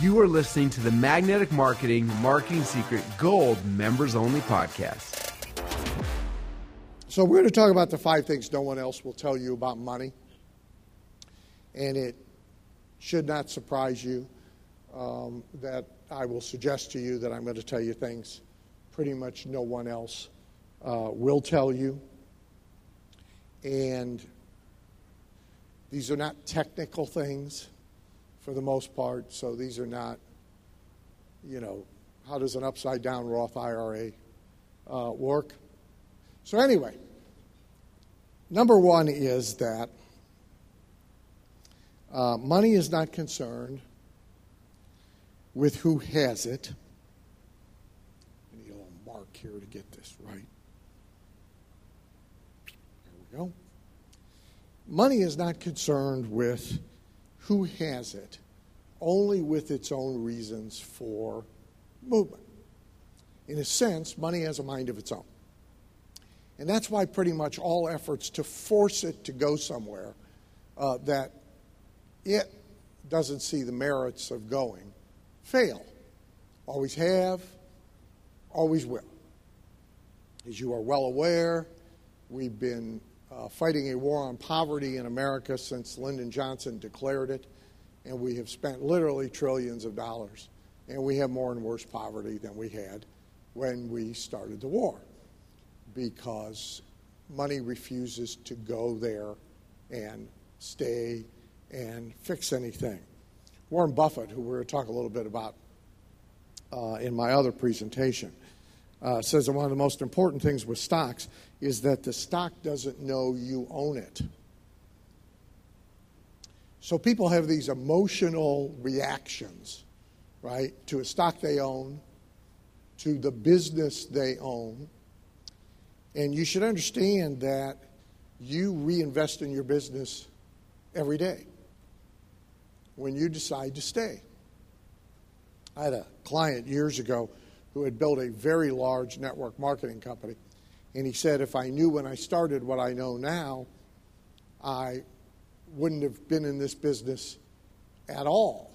You are listening to the Magnetic Marketing Marketing Secret Gold Members Only podcast. So, we're going to talk about the five things no one else will tell you about money. And it should not surprise you um, that I will suggest to you that I'm going to tell you things pretty much no one else uh, will tell you. And these are not technical things for the most part. So these are not, you know, how does an upside down Roth IRA uh, work? So, anyway, number one is that uh, money is not concerned with who has it. I need a little mark here to get this right. There we go. Money is not concerned with who has it, only with its own reasons for movement. In a sense, money has a mind of its own. And that's why pretty much all efforts to force it to go somewhere uh, that it doesn't see the merits of going fail. Always have, always will. As you are well aware, we've been uh, fighting a war on poverty in America since Lyndon Johnson declared it, and we have spent literally trillions of dollars. And we have more and worse poverty than we had when we started the war because money refuses to go there and stay and fix anything. Warren Buffett, who we're going to talk a little bit about uh, in my other presentation, uh, says that one of the most important things with stocks is that the stock doesn't know you own it. So people have these emotional reactions, right, to a stock they own, to the business they own. And you should understand that you reinvest in your business every day when you decide to stay. I had a client years ago who had built a very large network marketing company. And he said, if I knew when I started what I know now, I wouldn't have been in this business at all.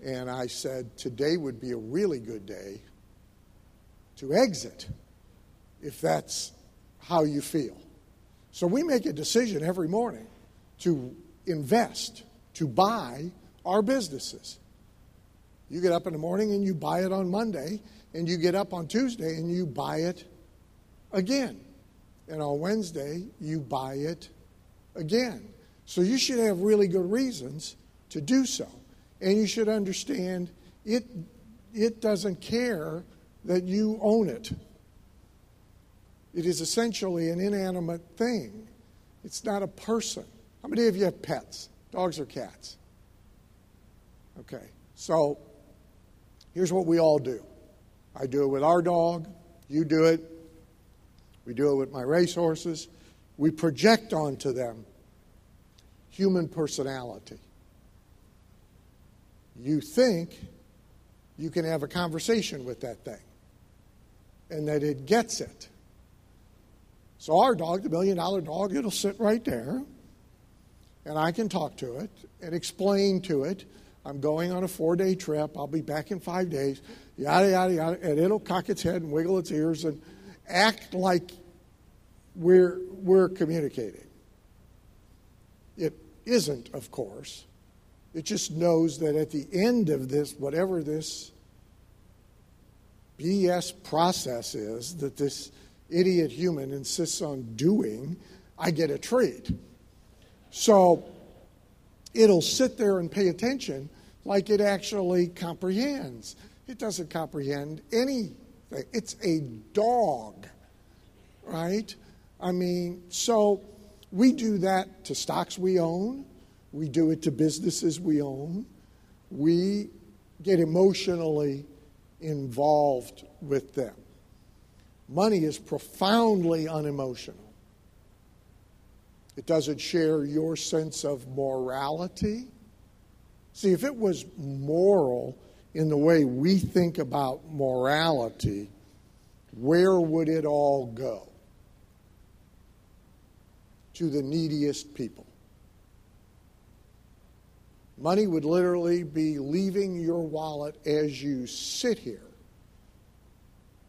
And I said, today would be a really good day to exit if that's how you feel. So we make a decision every morning to invest, to buy our businesses. You get up in the morning and you buy it on Monday, and you get up on Tuesday and you buy it again. And on Wednesday, you buy it again. So you should have really good reasons to do so. And you should understand it, it doesn't care that you own it. It is essentially an inanimate thing, it's not a person. How many of you have pets? Dogs or cats? Okay, so Here's what we all do I do it with our dog, you do it, we do it with my racehorses. We project onto them human personality. You think you can have a conversation with that thing and that it gets it. So, our dog, the million dollar dog, it'll sit right there and I can talk to it and explain to it I'm going on a four day trip. I'll be back in five days. Yada, yada, yada. And it'll cock its head and wiggle its ears and act like we're, we're communicating. It isn't, of course. It just knows that at the end of this, whatever this BS process is that this idiot human insists on doing, I get a treat. So, it'll sit there and pay attention like it actually comprehends. It doesn't comprehend anything. It's a dog, right? I mean, so we do that to stocks we own, we do it to businesses we own, we get emotionally involved with them. Money is profoundly unemotional. It doesn't share your sense of morality. See, if it was moral in the way we think about morality, where would it all go? To the neediest people. Money would literally be leaving your wallet as you sit here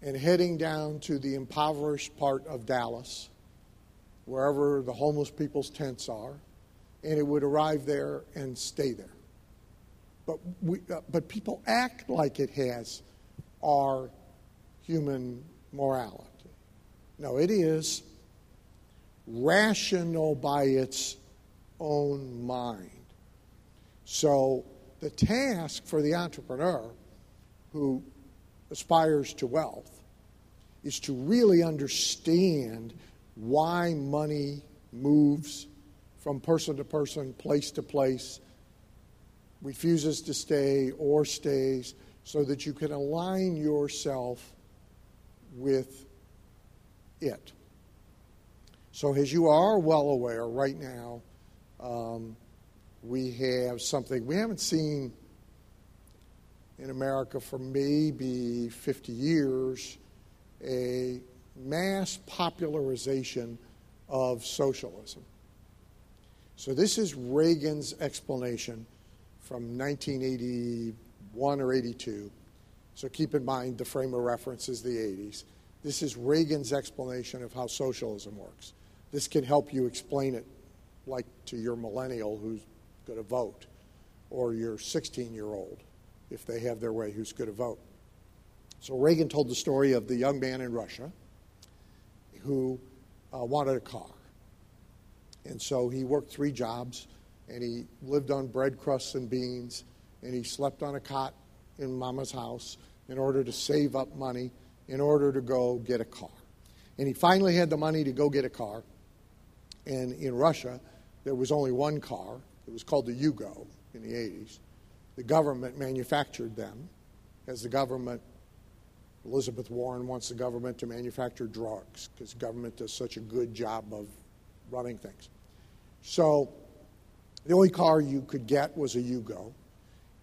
and heading down to the impoverished part of Dallas, wherever the homeless people's tents are, and it would arrive there and stay there. But, we, uh, but people act like it has our human morality. No, it is rational by its own mind. So the task for the entrepreneur who aspires to wealth is to really understand why money moves from person to person, place to place, refuses to stay or stays, so that you can align yourself with it. So, as you are well aware, right now, um, we have something we haven't seen in America for maybe 50 years a mass popularization of socialism. So, this is Reagan's explanation from 1981 or 82. So, keep in mind the frame of reference is the 80s. This is Reagan's explanation of how socialism works. This can help you explain it, like to your millennial who's going to vote, or your 16 year old, if they have their way, who's going to vote. So Reagan told the story of the young man in Russia who uh, wanted a car. And so he worked three jobs, and he lived on bread crusts and beans, and he slept on a cot in mama's house in order to save up money in order to go get a car. And he finally had the money to go get a car, and in Russia, there was only one car. It was called the Yugo in the 80s. The government manufactured them, as the government, Elizabeth Warren wants the government to manufacture drugs because government does such a good job of running things. So the only car you could get was a Yugo,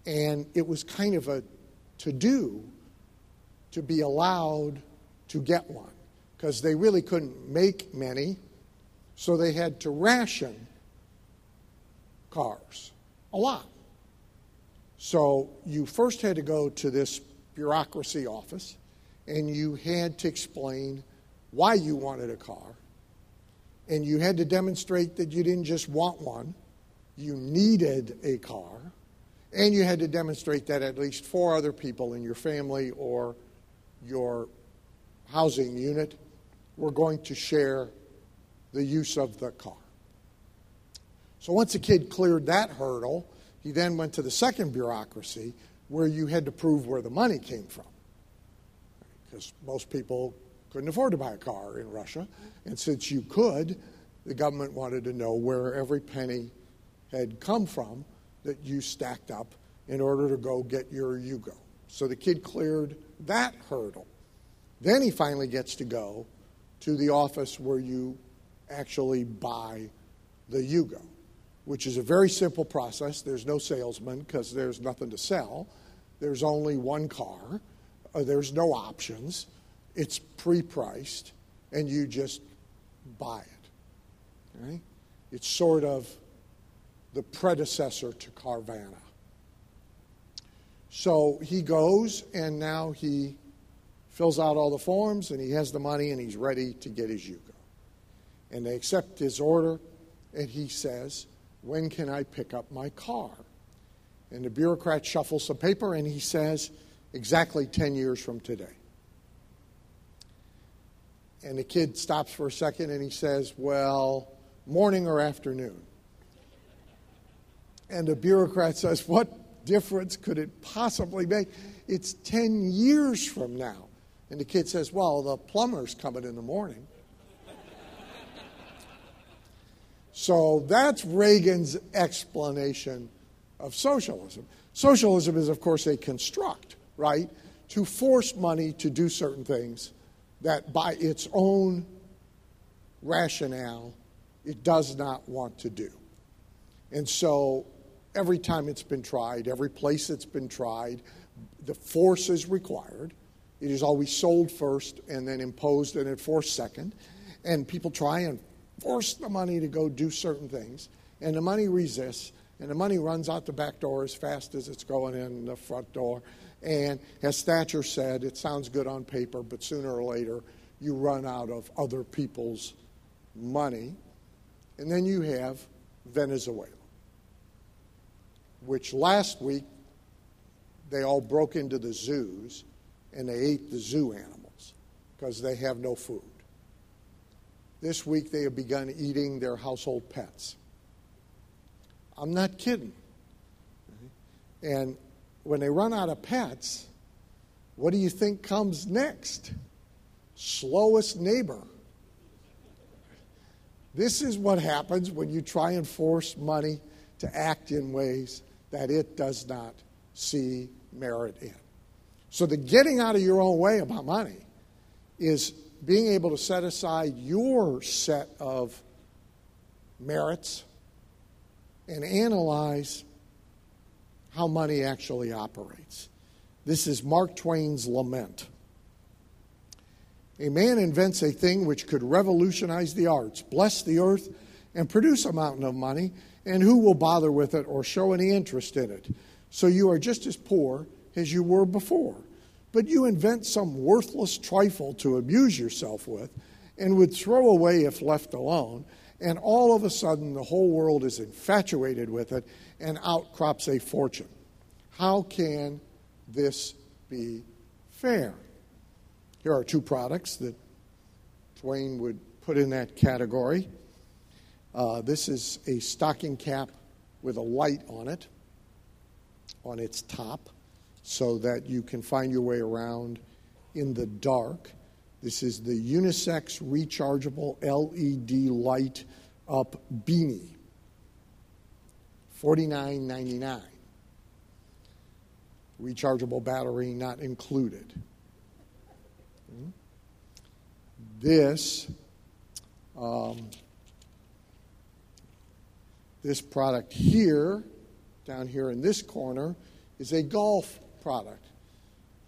and it was kind of a to do to be allowed to get one because they really couldn't make many so they had to ration cars a lot. So you first had to go to this bureaucracy office and you had to explain why you wanted a car. And you had to demonstrate that you didn't just want one, you needed a car. And you had to demonstrate that at least four other people in your family or your housing unit were going to share the use of the car. So once a kid cleared that hurdle, he then went to the second bureaucracy where you had to prove where the money came from. Because most people couldn't afford to buy a car in Russia. And since you could, the government wanted to know where every penny had come from that you stacked up in order to go get your Yugo. So the kid cleared that hurdle. Then he finally gets to go to the office where you actually buy the Yugo, which is a very simple process. There's no salesman because there's nothing to sell. There's only one car. Uh, there's no options. It's pre priced, and you just buy it. Right? It's sort of the predecessor to Carvana. So he goes, and now he fills out all the forms, and he has the money, and he's ready to get his Yugo and they accept his order, and he says, When can I pick up my car? And the bureaucrat shuffles some paper and he says, Exactly 10 years from today. And the kid stops for a second and he says, Well, morning or afternoon? And the bureaucrat says, What difference could it possibly make? It's 10 years from now. And the kid says, Well, the plumber's coming in the morning. So that's Reagan's explanation of socialism. Socialism is, of course, a construct, right? To force money to do certain things that by its own rationale it does not want to do. And so every time it's been tried, every place it's been tried, the force is required. It is always sold first and then imposed and enforced second. And people try and force the money to go do certain things, and the money resists, and the money runs out the back door as fast as it's going in the front door. And as Thatcher said, it sounds good on paper, but sooner or later you run out of other people's money. And then you have Venezuela, which last week they all broke into the zoos and they ate the zoo animals because they have no food. This week they have begun eating their household pets. I'm not kidding. And when they run out of pets, what do you think comes next? Slowest neighbor. This is what happens when you try and force money to act in ways that it does not see merit in. So, the getting out of your own way about money is being able to set aside your set of merits and analyze how money actually operates. This is Mark Twain's lament. A man invents a thing which could revolutionize the arts, bless the earth, and produce a mountain of money, and who will bother with it or show any interest in it? So you are just as poor as you were before. But you invent some worthless trifle to amuse yourself with and would throw away if left alone, and all of a sudden the whole world is infatuated with it, and out crops a fortune. How can this be fair? Here are two products that Twain would put in that category. Uh, this is a stocking cap with a light on it, on its top, so that you can find your way around in the dark. This is the unisex rechargeable LED light up beanie. $49.99. Rechargeable battery not included. This, um, this product here, down here in this corner, is a golf product.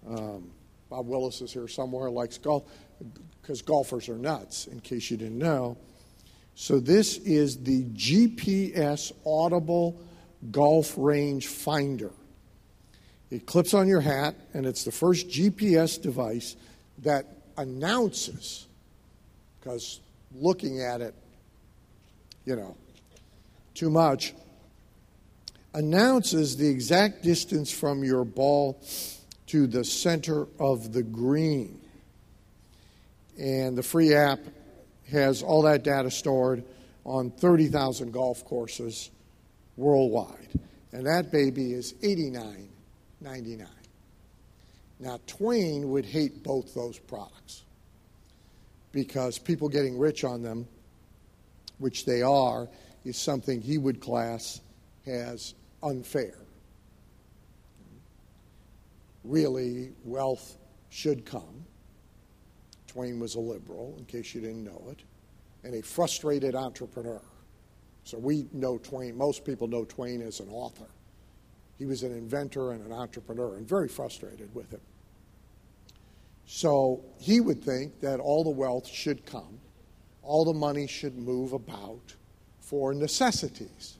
Um, Bob Willis is here somewhere, likes golf, because golfers are nuts, in case you didn't know. So, this is the GPS Audible Golf Range Finder. It clips on your hat, and it's the first GPS device that announces, because looking at it, you know, too much, announces the exact distance from your ball to the center of the green. And the free app has all that data stored on 30,000 golf courses worldwide. And that baby is 89.99. Now, Twain would hate both those products because people getting rich on them, which they are, is something he would class as unfair. Really, wealth should come Twain was a liberal, in case you didn't know it, and a frustrated entrepreneur. So we know Twain, most people know Twain as an author. He was an inventor and an entrepreneur and very frustrated with it. So he would think that all the wealth should come, all the money should move about for necessities.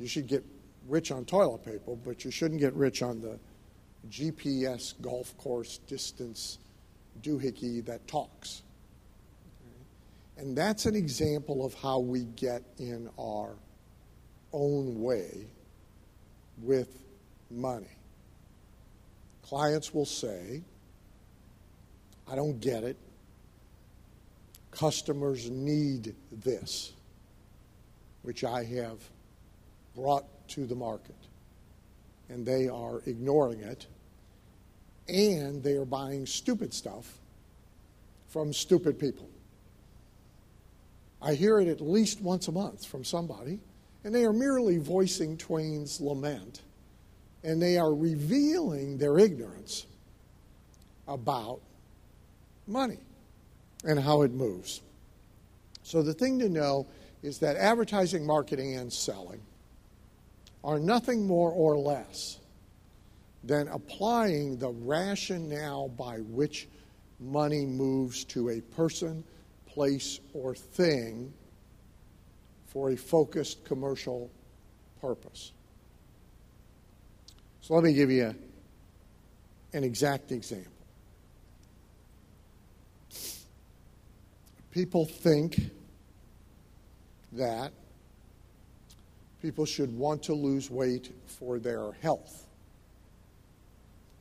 You should get rich on toilet paper, but you shouldn't get rich on the GPS golf course distance doohickey that talks. And that's an example of how we get in our own way with money. Clients will say, I don't get it. Customers need this, which I have brought to the market. And they are ignoring it, and they are buying stupid stuff from stupid people. I hear it at least once a month from somebody, and they are merely voicing Twain's lament, and they are revealing their ignorance about money and how it moves. So, the thing to know is that advertising, marketing, and selling are nothing more or less than applying the rationale by which money moves to a person, place, or thing for a focused commercial purpose. So let me give you an exact example. People think that people should want to lose weight for their health.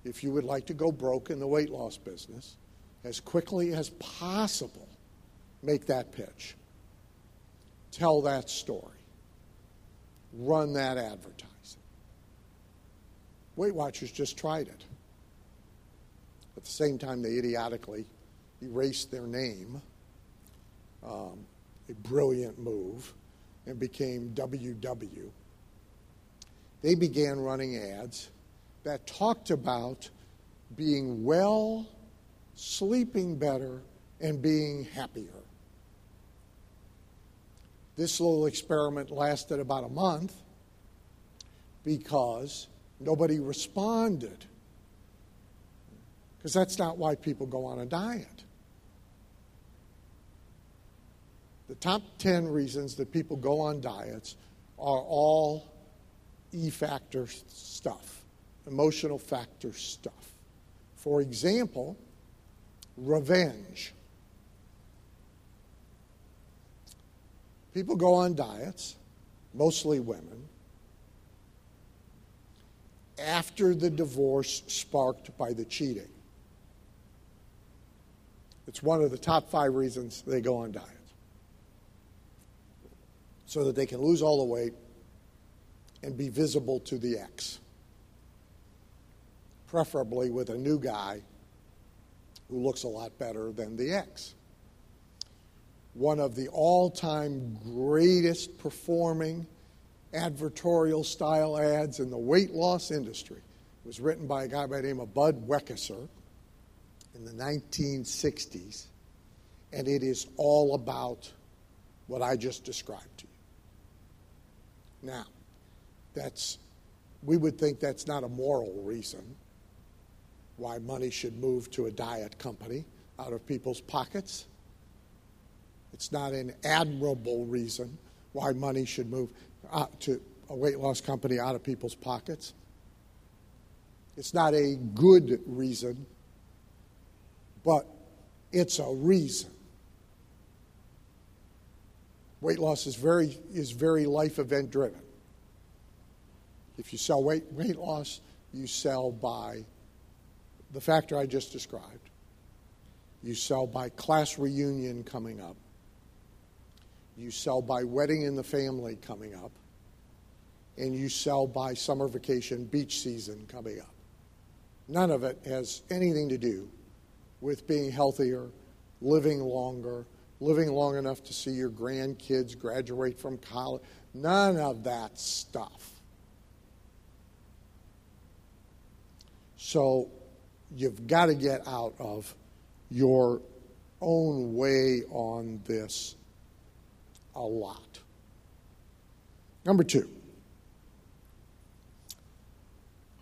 If you would like to go broke in the weight loss business, as quickly as possible, make that pitch. Tell that story. Run that advertising. Weight Watchers just tried it. At the same time, they idiotically erased their name, um, a brilliant move, and became WW. They began running ads that talked about being well, sleeping better, and being happier. This little experiment lasted about a month because nobody responded. Because that's not why people go on a diet. The top 10 reasons that people go on diets are all E factor stuff, emotional factor stuff. For example, revenge. People go on diets, mostly women, after the divorce sparked by the cheating. It's one of the top five reasons they go on diets. So that they can lose all the weight and be visible to the ex. Preferably with a new guy who looks a lot better than the ex one of the all time greatest performing advertorial style ads in the weight loss industry. Was written by a guy by the name of Bud Weckesser in the 1960s, and it is all about what I just described to you. Now, that's we would think that's not a moral reason why money should move to a diet company out of people's pockets. It's not an admirable reason why money should move uh, to a weight loss company out of people's pockets. It's not a good reason, but it's a reason. Weight loss is very, is very life event driven. If you sell weight, weight loss, you sell by the factor I just described. You sell by class reunion coming up you sell by wedding in the family coming up, and you sell by summer vacation beach season coming up. None of it has anything to do with being healthier, living longer, living long enough to see your grandkids graduate from college. None of that stuff. So you've got to get out of your own way on this a lot. Number two,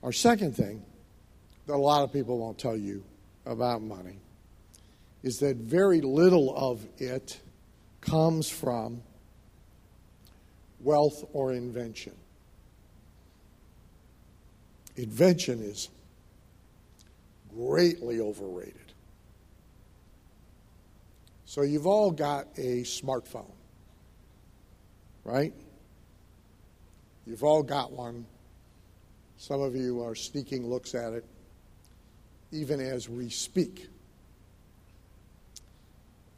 our second thing that a lot of people won't tell you about money is that very little of it comes from wealth or invention. Invention is greatly overrated. So you've all got a smartphone right? You've all got one. Some of you are sneaking looks at it even as we speak.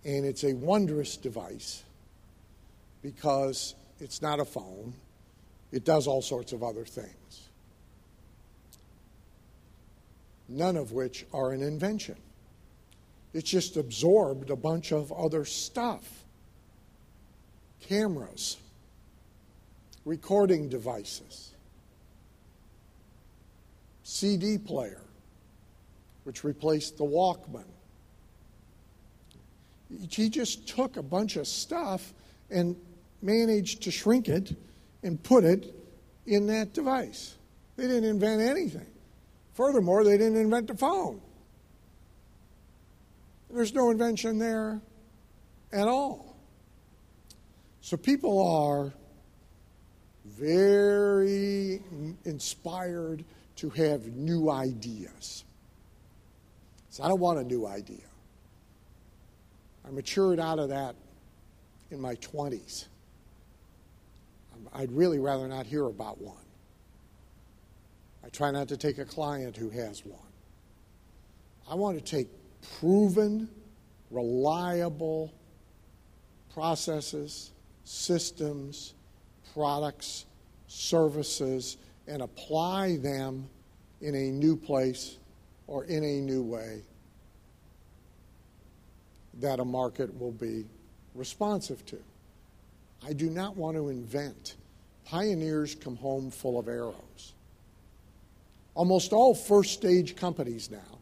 And it's a wondrous device because it's not a phone, it does all sorts of other things, none of which are an invention. It's just absorbed a bunch of other stuff cameras recording devices, CD player, which replaced the Walkman. He just took a bunch of stuff and managed to shrink it and put it in that device. They didn't invent anything. Furthermore, they didn't invent the phone. There's no invention there at all. So people are very inspired to have new ideas. So I don't want a new idea. I matured out of that in my 20s. Um, I'd really rather not hear about one. I try not to take a client who has one. I want to take proven, reliable processes, systems, products, services, and apply them in a new place or in a new way that a market will be responsive to. I do not want to invent. Pioneers come home full of arrows. Almost all first stage companies now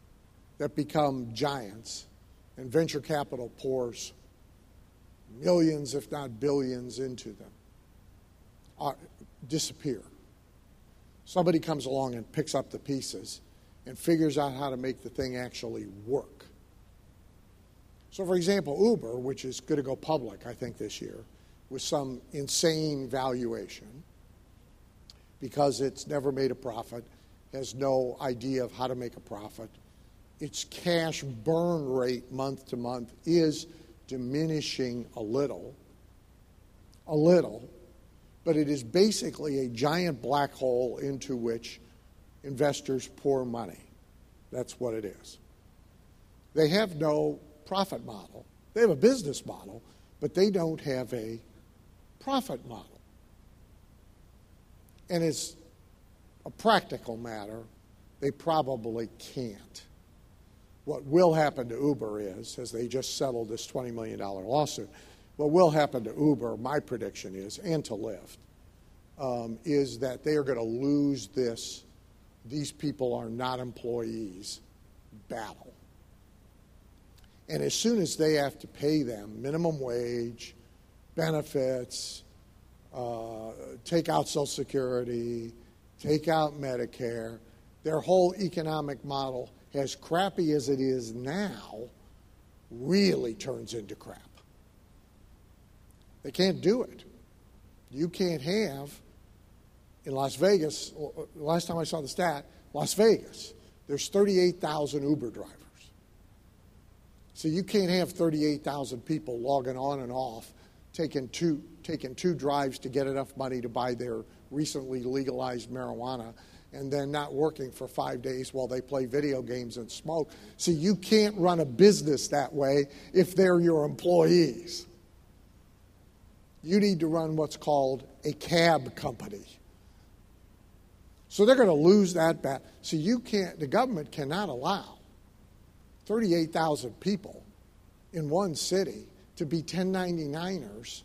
that become giants and venture capital pours millions, if not billions, into them are, disappear. Somebody comes along and picks up the pieces and figures out how to make the thing actually work. So, for example, Uber, which is going to go public, I think, this year, with some insane valuation because it's never made a profit, has no idea of how to make a profit. Its cash burn rate month to month is diminishing a little, a little, but it is basically a giant black hole into which investors pour money. That's what it is. They have no profit model. They have a business model, but they don't have a profit model. And it's a practical matter, they probably can't. What will happen to Uber is, as they just settled this $20 million lawsuit, what will happen to Uber, my prediction is, and to Lyft, um, is that they are going to lose this these people are not employees battle. And as soon as they have to pay them minimum wage, benefits, uh, take out Social Security, take out Medicare, their whole economic model as crappy as it is now, really turns into crap. They can't do it. You can't have, in Las Vegas, last time I saw the stat, Las Vegas, there's 38,000 Uber drivers. So you can't have 38,000 people logging on and off, taking two, taking two drives to get enough money to buy their recently legalized marijuana and then not working for five days while they play video games and smoke. See, you can't run a business that way if they're your employees. You need to run what's called a cab company. So they're going to lose that bet. See, you can't, the government cannot allow 38,000 people in one city to be 1099ers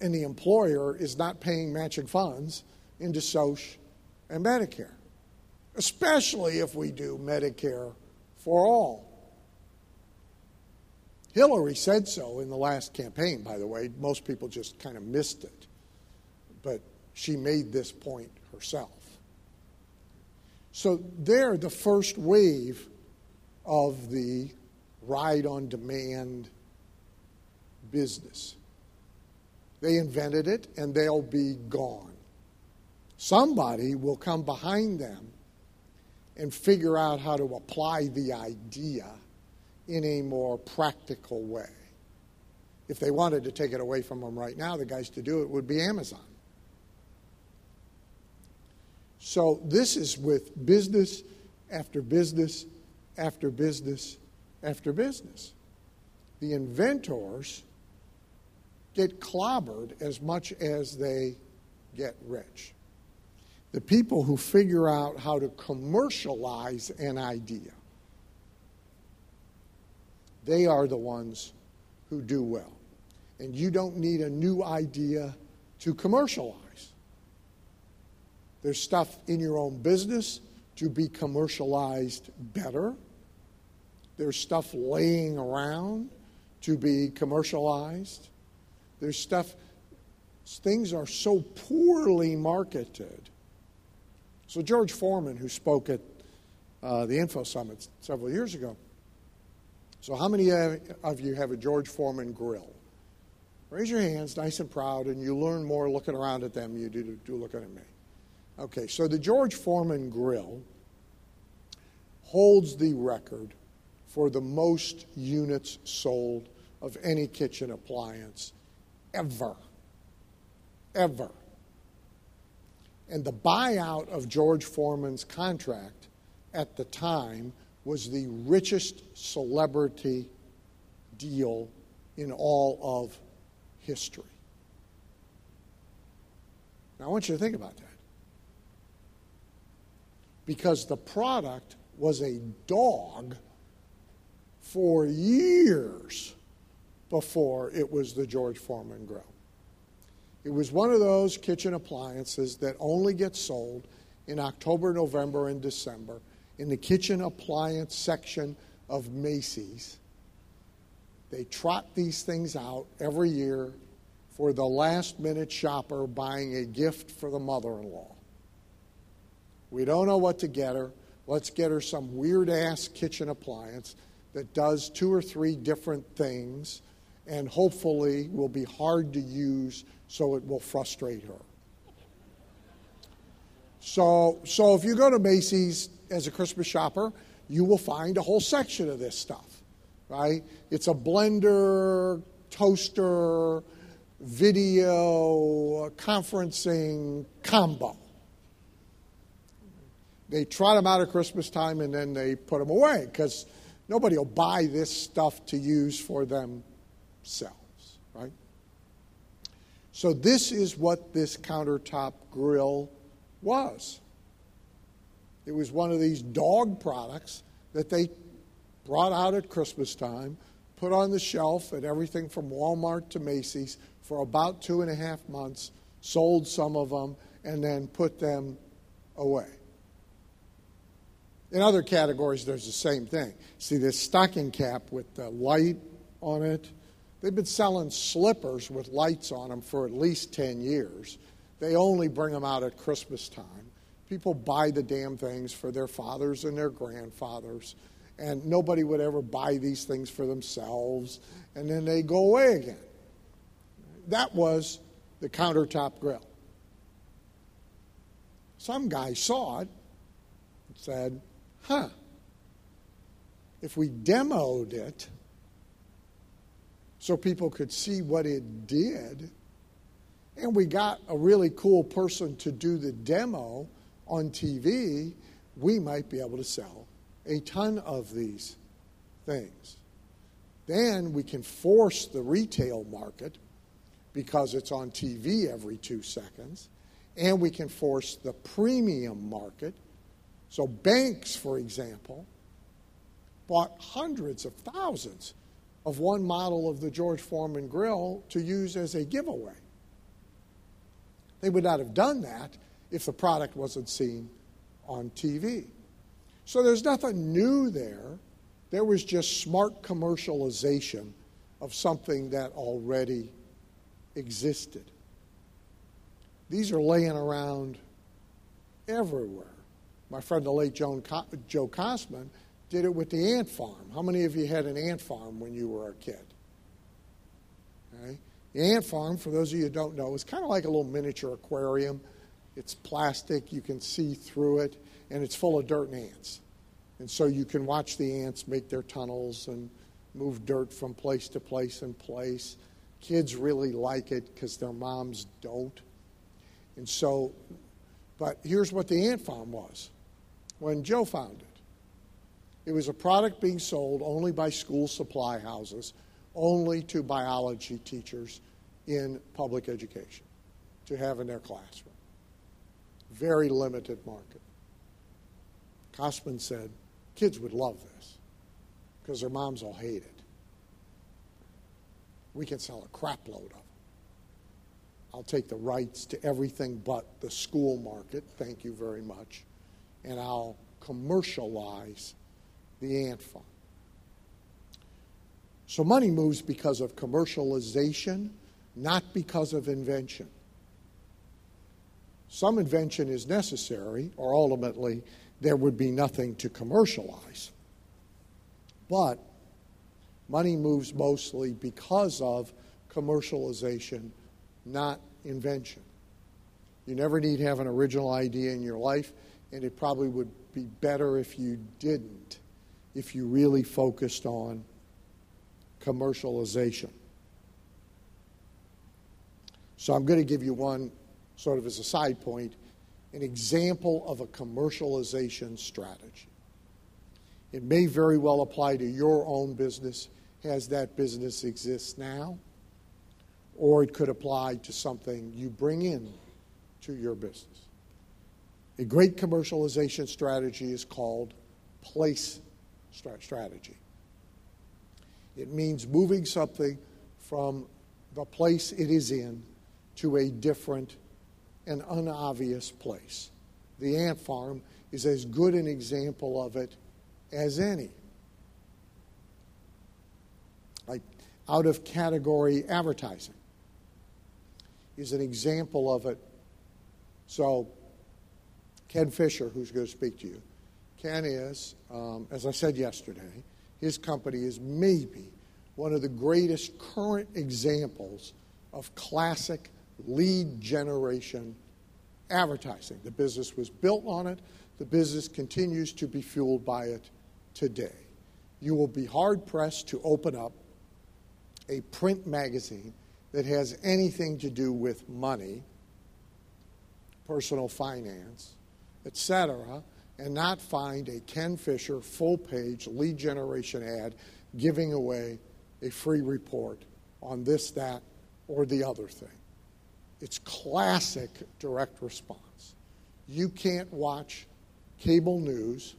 and the employer is not paying matching funds into SOCH and Medicare, especially if we do Medicare for all. Hillary said so in the last campaign, by the way. Most people just kind of missed it. But she made this point herself. So they're the first wave of the ride on demand business. They invented it and they'll be gone. Somebody will come behind them and figure out how to apply the idea in a more practical way. If they wanted to take it away from them right now, the guys to do it would be Amazon. So this is with business after business after business after business. The inventors get clobbered as much as they get rich the people who figure out how to commercialize an idea. They are the ones who do well. And you don't need a new idea to commercialize. There's stuff in your own business to be commercialized better. There's stuff laying around to be commercialized. There's stuff, things are so poorly marketed so, George Foreman, who spoke at uh, the Info Summit several years ago, so how many of you have a George Foreman grill? Raise your hands, nice and proud, and you learn more looking around at them than you do, do looking at me. Okay, so the George Foreman grill holds the record for the most units sold of any kitchen appliance ever. Ever. And the buyout of George Foreman's contract at the time was the richest celebrity deal in all of history. Now, I want you to think about that. Because the product was a dog for years before it was the George Foreman grill. It was one of those kitchen appliances that only gets sold in October, November, and December in the kitchen appliance section of Macy's. They trot these things out every year for the last minute shopper buying a gift for the mother in law. We don't know what to get her. Let's get her some weird ass kitchen appliance that does two or three different things and hopefully will be hard to use so it will frustrate her. So, so if you go to Macy's as a Christmas shopper, you will find a whole section of this stuff, right? It's a blender, toaster, video, conferencing combo. They trot them out at Christmas time and then they put them away because nobody will buy this stuff to use for themselves, right? So, this is what this countertop grill was. It was one of these dog products that they brought out at Christmas time, put on the shelf at everything from Walmart to Macy's for about two and a half months, sold some of them, and then put them away. In other categories, there's the same thing. See this stocking cap with the light on it? They've been selling slippers with lights on them for at least 10 years. They only bring them out at Christmas time. People buy the damn things for their fathers and their grandfathers, and nobody would ever buy these things for themselves, and then they go away again. That was the countertop grill. Some guy saw it and said, huh, if we demoed it so people could see what it did, and we got a really cool person to do the demo on TV, we might be able to sell a ton of these things. Then we can force the retail market because it's on TV every two seconds, and we can force the premium market so, banks, for example, bought hundreds of thousands of one model of the George Foreman grill to use as a giveaway. They would not have done that if the product wasn't seen on TV. So there's nothing new there. There was just smart commercialization of something that already existed. These are laying around everywhere my friend the late Joe Cossman, did it with the ant farm. How many of you had an ant farm when you were a kid? Okay. The ant farm, for those of you who don't know, is kind of like a little miniature aquarium. It's plastic, you can see through it, and it's full of dirt and ants. And so you can watch the ants make their tunnels and move dirt from place to place and place. Kids really like it because their moms don't. And so, but here's what the ant farm was when Joe found it. It was a product being sold only by school supply houses, only to biology teachers in public education to have in their classroom. Very limited market. Cossman said, kids would love this because their moms will hate it. We can sell a crap load of them. I'll take the rights to everything but the school market. Thank you very much and I'll commercialize the ant farm. So money moves because of commercialization, not because of invention. Some invention is necessary, or ultimately there would be nothing to commercialize. But money moves mostly because of commercialization, not invention. You never need to have an original idea in your life, and it probably would be better if you didn't, if you really focused on commercialization. So I'm going to give you one, sort of as a side point, an example of a commercialization strategy. It may very well apply to your own business as that business exists now, or it could apply to something you bring in to your business. A great commercialization strategy is called place strategy. It means moving something from the place it is in to a different and unobvious place. The ant farm is as good an example of it as any. Like out of category advertising is an example of it. So, Ken Fisher, who's going to speak to you, Ken is, um, as I said yesterday, his company is maybe one of the greatest current examples of classic lead generation advertising. The business was built on it, the business continues to be fueled by it today. You will be hard pressed to open up a print magazine that has anything to do with money, personal finance, etc., and not find a Ken Fisher full page lead generation ad giving away a free report on this, that, or the other thing. It's classic direct response. You can't watch cable news,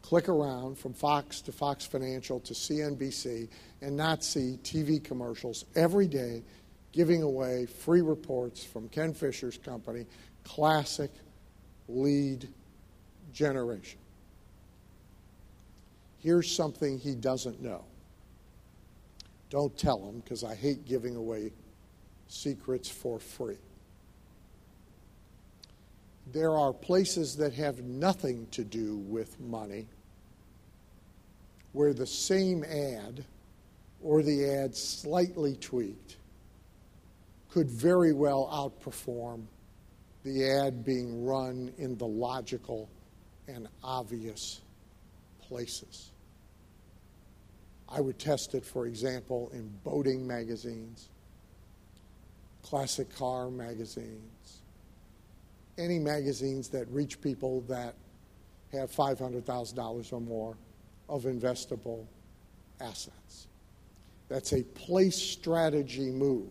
click around from Fox to Fox Financial to CNBC, and not see TV commercials every day giving away free reports from Ken Fisher's company, classic lead generation. Here's something he doesn't know. Don't tell him because I hate giving away secrets for free. There are places that have nothing to do with money where the same ad or the ad slightly tweaked could very well outperform the ad being run in the logical and obvious places. I would test it, for example, in boating magazines classic car magazines, any magazines that reach people that have $500,000 or more of investable assets. That's a place strategy move.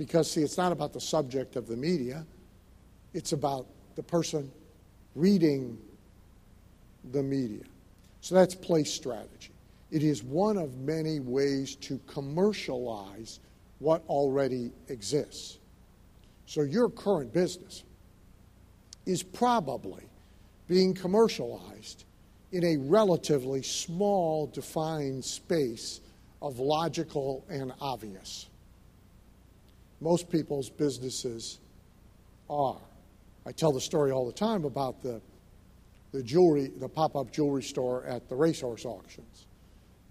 Because, see, it's not about the subject of the media, it's about the person reading the media. So that's place strategy. It is one of many ways to commercialize what already exists. So your current business is probably being commercialized in a relatively small, defined space of logical and obvious. Most people's businesses are. I tell the story all the time about the, the jewelry, the pop up jewelry store at the racehorse auctions.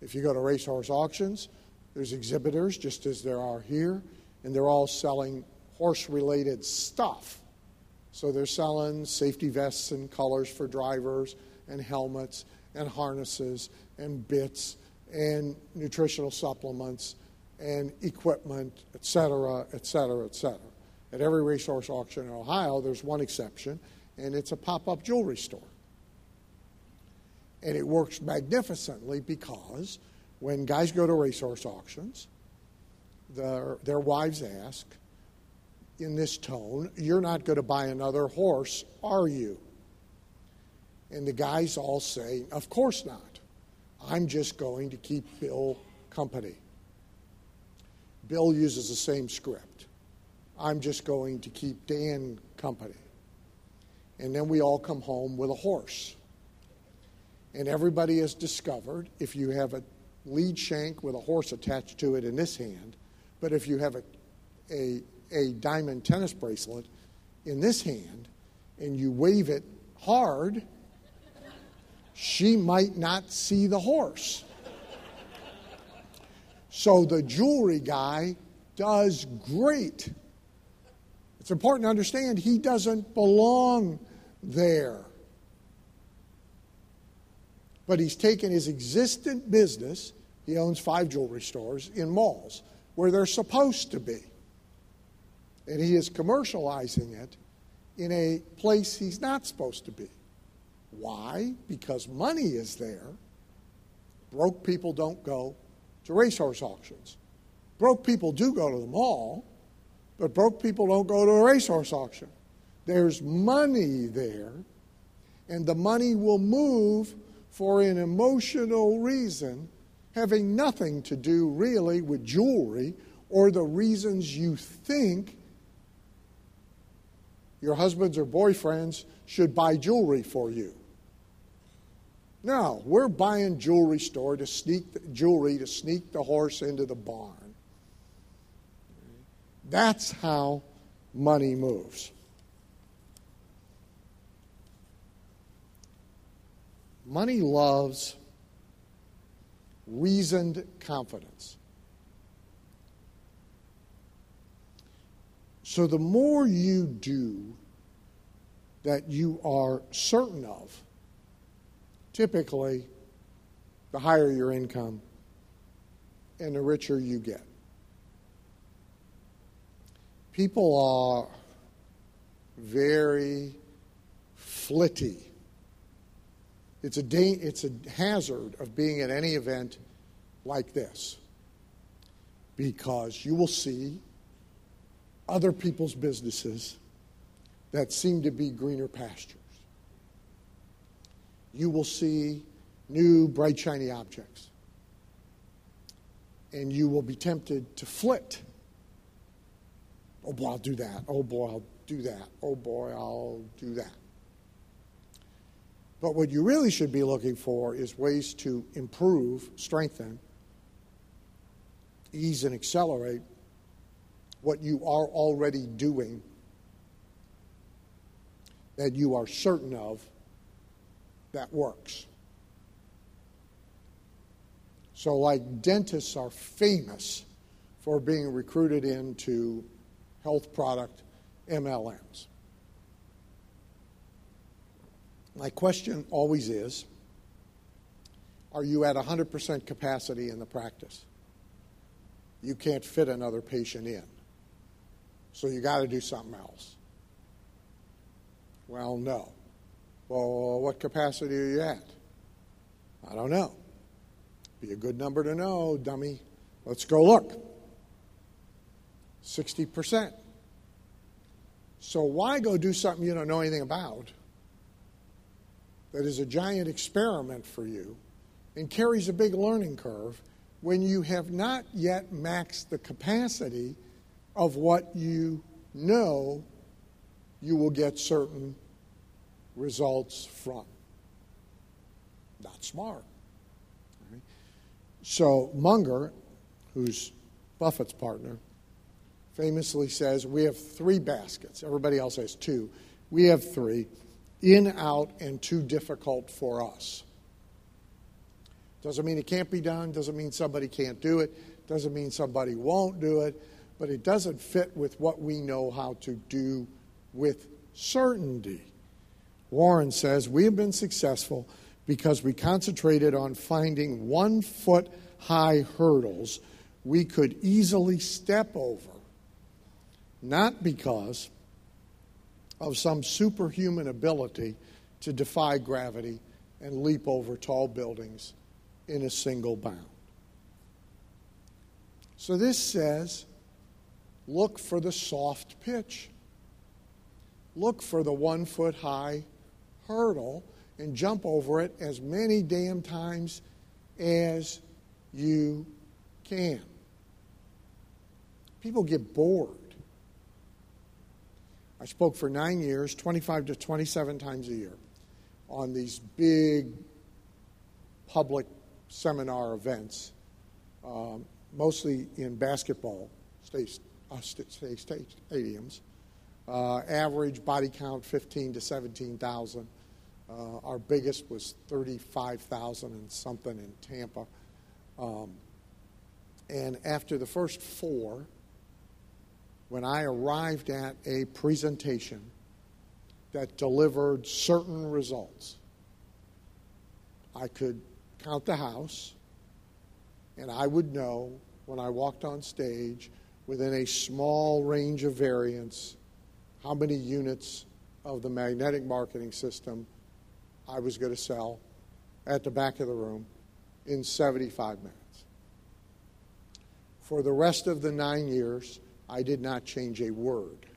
If you go to racehorse auctions, there's exhibitors, just as there are here, and they're all selling horse related stuff. So they're selling safety vests and colors for drivers, and helmets, and harnesses, and bits, and nutritional supplements, and equipment, et cetera, et cetera, et cetera. At every resource auction in Ohio, there's one exception, and it's a pop up jewelry store. And it works magnificently because when guys go to resource auctions, their, their wives ask in this tone, You're not going to buy another horse, are you? And the guys all say, Of course not. I'm just going to keep Bill company. Bill uses the same script. I'm just going to keep Dan company. And then we all come home with a horse. And everybody has discovered if you have a lead shank with a horse attached to it in this hand, but if you have a, a, a diamond tennis bracelet in this hand and you wave it hard, she might not see the horse. So the jewelry guy does great. It's important to understand he doesn't belong there. But he's taken his existent business, he owns five jewelry stores in malls where they're supposed to be. And he is commercializing it in a place he's not supposed to be. Why? Because money is there. Broke people don't go to racehorse auctions. Broke people do go to the mall, but broke people don't go to a racehorse auction. There's money there, and the money will move for an emotional reason, having nothing to do really with jewelry or the reasons you think your husbands or boyfriends should buy jewelry for you. No, we're buying jewelry store to sneak the, jewelry to sneak the horse into the barn. That's how money moves. Money loves reasoned confidence. So the more you do that you are certain of, typically, the higher your income and the richer you get. People are very flitty. It's a, da- it's a hazard of being at any event like this because you will see other people's businesses that seem to be greener pastures. You will see new, bright, shiny objects. And you will be tempted to flit. Oh boy, I'll do that. Oh boy, I'll do that. Oh boy, I'll do that. But what you really should be looking for is ways to improve, strengthen, ease, and accelerate what you are already doing that you are certain of that works. So, like dentists are famous for being recruited into health product MLMs. My question always is Are you at 100% capacity in the practice? You can't fit another patient in. So you got to do something else. Well, no. Well, what capacity are you at? I don't know. Be a good number to know, dummy. Let's go look. 60%. So why go do something you don't know anything about that is a giant experiment for you and carries a big learning curve when you have not yet maxed the capacity of what you know you will get certain results from. Not smart. Right? So Munger, who's Buffett's partner, famously says, We have three baskets. Everybody else has two. We have three in, out, and too difficult for us. Doesn't mean it can't be done, doesn't mean somebody can't do it, doesn't mean somebody won't do it, but it doesn't fit with what we know how to do with certainty. Warren says, We have been successful because we concentrated on finding one foot high hurdles we could easily step over, not because of some superhuman ability to defy gravity and leap over tall buildings in a single bound. So this says look for the soft pitch. Look for the one foot high hurdle and jump over it as many damn times as you can. People get bored. I spoke for nine years, 25 to 27 times a year, on these big public seminar events, um, mostly in basketball states uh, stadiums. Uh, average body count 15 to 17,000. Uh, our biggest was 35,000 and something in Tampa. Um, And after the first four, when I arrived at a presentation that delivered certain results, I could count the house, and I would know when I walked on stage within a small range of variance how many units of the magnetic marketing system I was going to sell at the back of the room in 75 minutes. For the rest of the nine years, I did not change a word.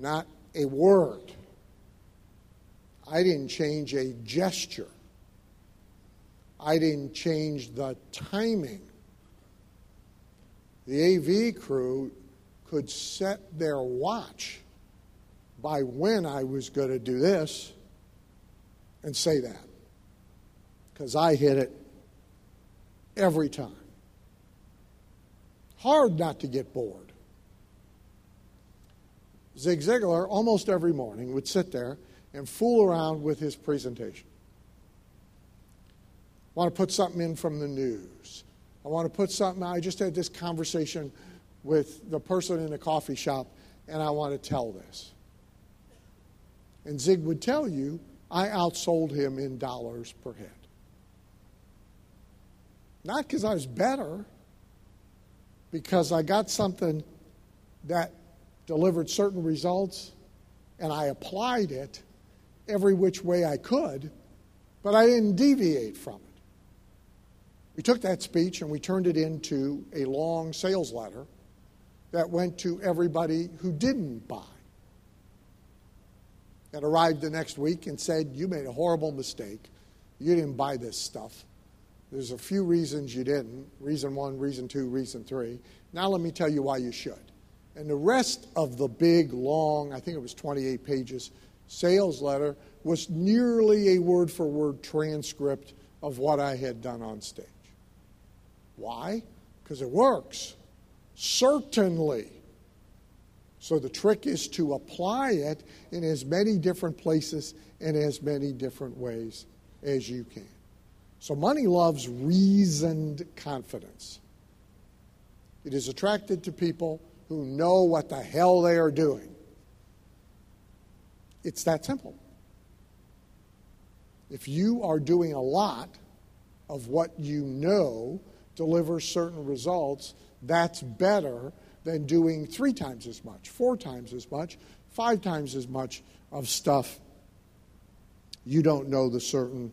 Not a word. I didn't change a gesture. I didn't change the timing. The AV crew could set their watch by when I was going to do this and say that. Because I hit it every time. Hard not to get bored. Zig Ziglar, almost every morning, would sit there and fool around with his presentation. I want to put something in from the news. I want to put something, I just had this conversation with the person in the coffee shop, and I want to tell this. And Zig would tell you, I outsold him in dollars per head. Not because I was better, because I got something that delivered certain results and I applied it every which way I could, but I didn't deviate from it. We took that speech and we turned it into a long sales letter that went to everybody who didn't buy. That arrived the next week and said, You made a horrible mistake. You didn't buy this stuff. There's a few reasons you didn't reason one, reason two, reason three. Now let me tell you why you should. And the rest of the big, long, I think it was 28 pages, sales letter was nearly a word for word transcript of what I had done on stage. Why? Because it works. Certainly. So the trick is to apply it in as many different places and as many different ways as you can. So money loves reasoned confidence. It is attracted to people who know what the hell they are doing. It's that simple. If you are doing a lot of what you know delivers certain results, that's better than doing three times as much, four times as much, five times as much of stuff you don't know the certain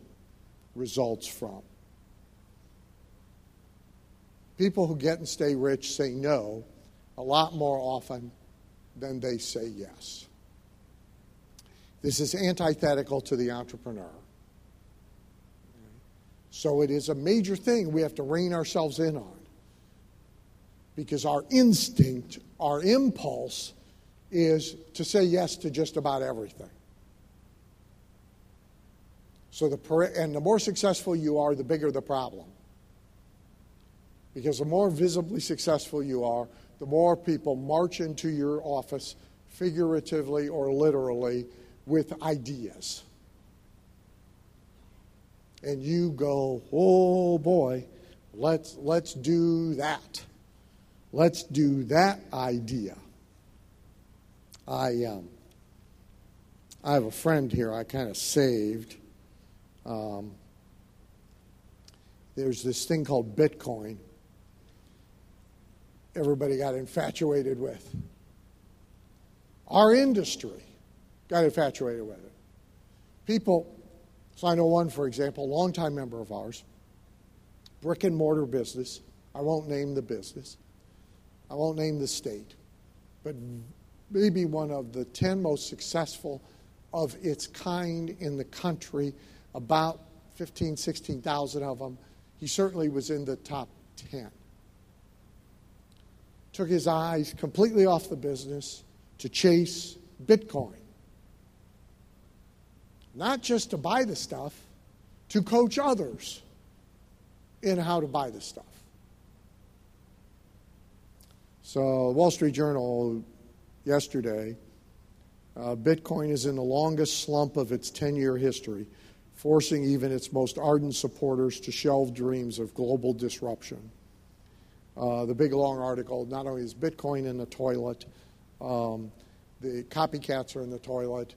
results from. People who get and stay rich say no a lot more often than they say yes. This is antithetical to the entrepreneur. So it is a major thing we have to rein ourselves in on. Because our instinct, our impulse, is to say yes to just about everything. So the and the more successful you are, the bigger the problem. Because the more visibly successful you are, the more people march into your office, figuratively or literally, with ideas and you go, oh boy, let's, let's do that. Let's do that idea. I, um, I have a friend here I kind of saved. Um, there's this thing called Bitcoin. Everybody got infatuated with. Our industry got infatuated with it. People so I one, for example, longtime member of ours, brick and mortar business. I won't name the business, I won't name the state, but maybe one of the 10 most successful of its kind in the country, about 15, 16,000 of them. He certainly was in the top 10. Took his eyes completely off the business to chase Bitcoin not just to buy the stuff, to coach others in how to buy the stuff. So, Wall Street Journal yesterday uh, Bitcoin is in the longest slump of its 10 year history, forcing even its most ardent supporters to shelve dreams of global disruption. uh, the big long article. Not only is Bitcoin in the toilet, um, the copycats are in the toilet,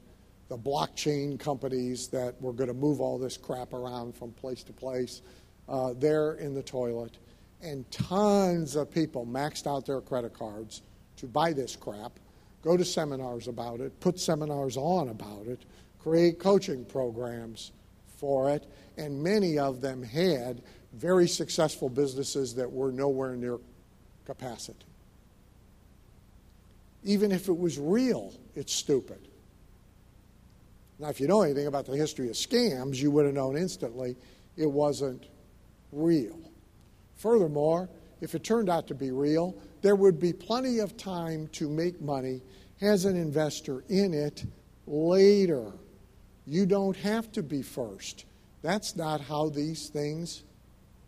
the blockchain companies that were going to move all this crap around from place to place, uh, they're in the toilet. And tons of people maxed out their credit cards to buy this crap, go to seminars about it, put seminars on about it, create coaching programs for it, and many of them had very successful businesses that were nowhere near capacity. Even if it was real, it's stupid. Now, if you know anything about the history of scams, you would have known instantly it wasn't real. Furthermore, if it turned out to be real, there would be plenty of time to make money as an investor in it later. You don't have to be first. That's not how these things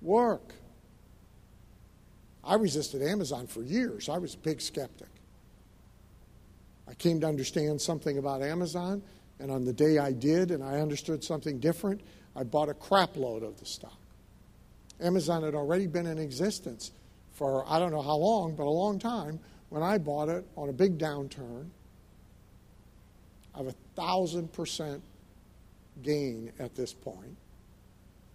work. I resisted Amazon for years. I was a big skeptic. I came to understand something about Amazon, and on the day I did and I understood something different, I bought a crapload of the stock. Amazon had already been in existence for I don't know how long, but a long time when I bought it on a big downturn of a thousand percent gain at this point.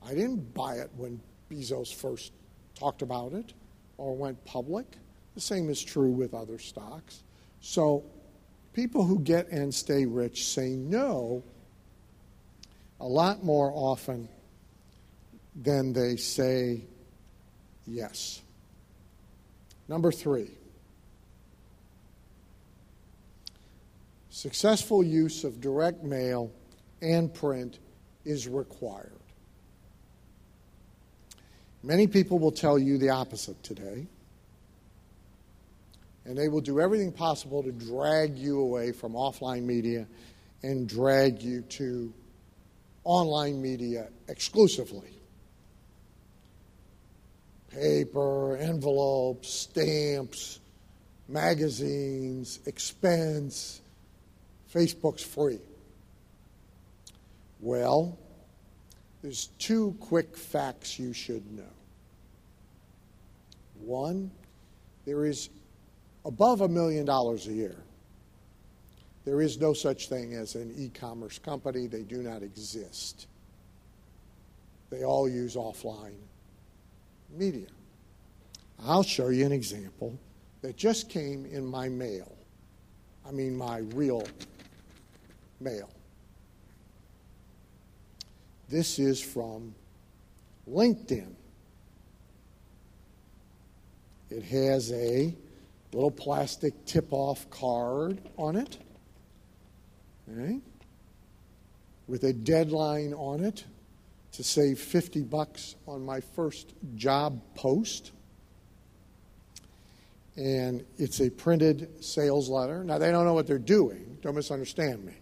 I didn't buy it when Bezos first talked about it or went public. The same is true with other stocks. So people who get and stay rich say no a lot more often than they say yes. Number three, successful use of direct mail and print is required. Many people will tell you the opposite today. And they will do everything possible to drag you away from offline media and drag you to online media exclusively. Paper, envelopes, stamps, magazines, expense, Facebook's free. Well, there's two quick facts you should know. One, there is above a million dollars a year. There is no such thing as an e commerce company, they do not exist. They all use offline media. I'll show you an example that just came in my mail. I mean, my real mail. This is from LinkedIn. It has a little plastic tip off card on it, okay, with a deadline on it to save 50 bucks on my first job post. And it's a printed sales letter. Now, they don't know what they're doing. Don't misunderstand me.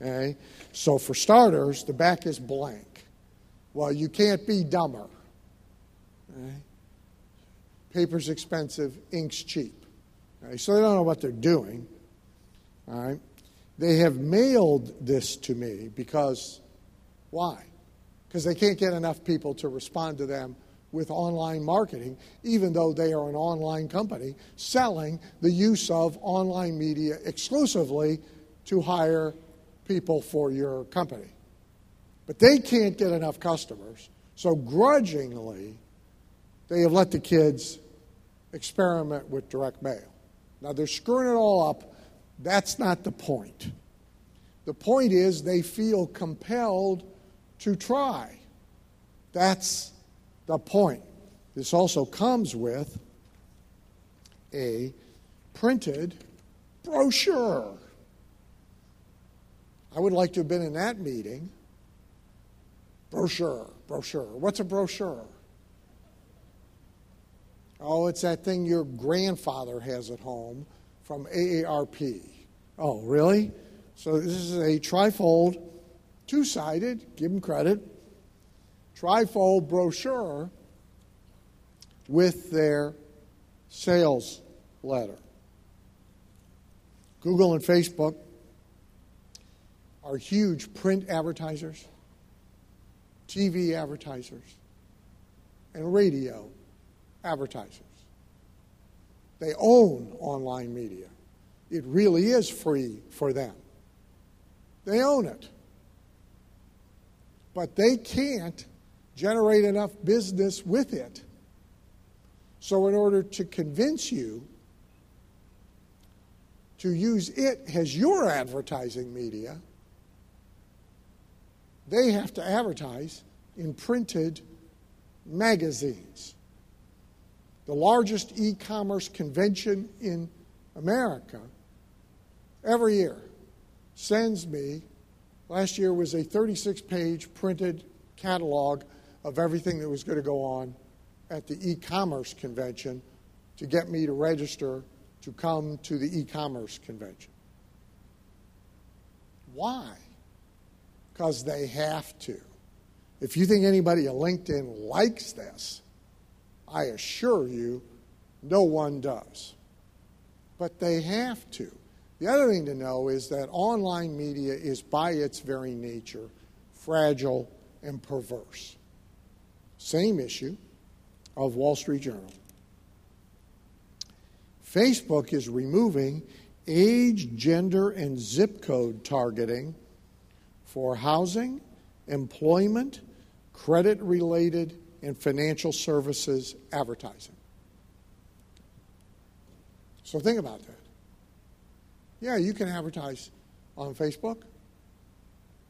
Okay? So, for starters, the back is blank. Well, you can't be dumber. Okay? Paper's expensive, ink's cheap. Okay? So, they don't know what they're doing. All right? They have mailed this to me because why? Because they can't get enough people to respond to them with online marketing, even though they are an online company selling the use of online media exclusively to hire people for your company. But they can't get enough customers, so grudgingly, they have let the kids experiment with direct mail. Now they're screwing it all up. That's not the point. The point is they feel compelled to try. That's the point. This also comes with a printed brochure. I would like to have been in that meeting. Brochure, brochure. What's a brochure? Oh, it's that thing your grandfather has at home from AARP. Oh, really? So this is a trifold, two sided, give them credit, trifold brochure with their sales letter. Google and Facebook are huge print advertisers, TV advertisers, and radio advertisers. They own online media. It really is free for them. They own it. But they can't generate enough business with it. So, in order to convince you to use it as your advertising media, they have to advertise in printed magazines. The largest e commerce convention in America every year sends me, last year was a 36 page printed catalog of everything that was going to go on at the e commerce convention to get me to register to come to the e commerce convention. Why? Because they have to. If you think anybody at LinkedIn likes this, I assure you no one does. But they have to. The other thing to know is that online media is, by its very nature, fragile and perverse. Same issue of Wall Street Journal. Facebook is removing age, gender, and zip code targeting for housing, employment, credit related, and financial services advertising. So think about that. Yeah, you can advertise on Facebook.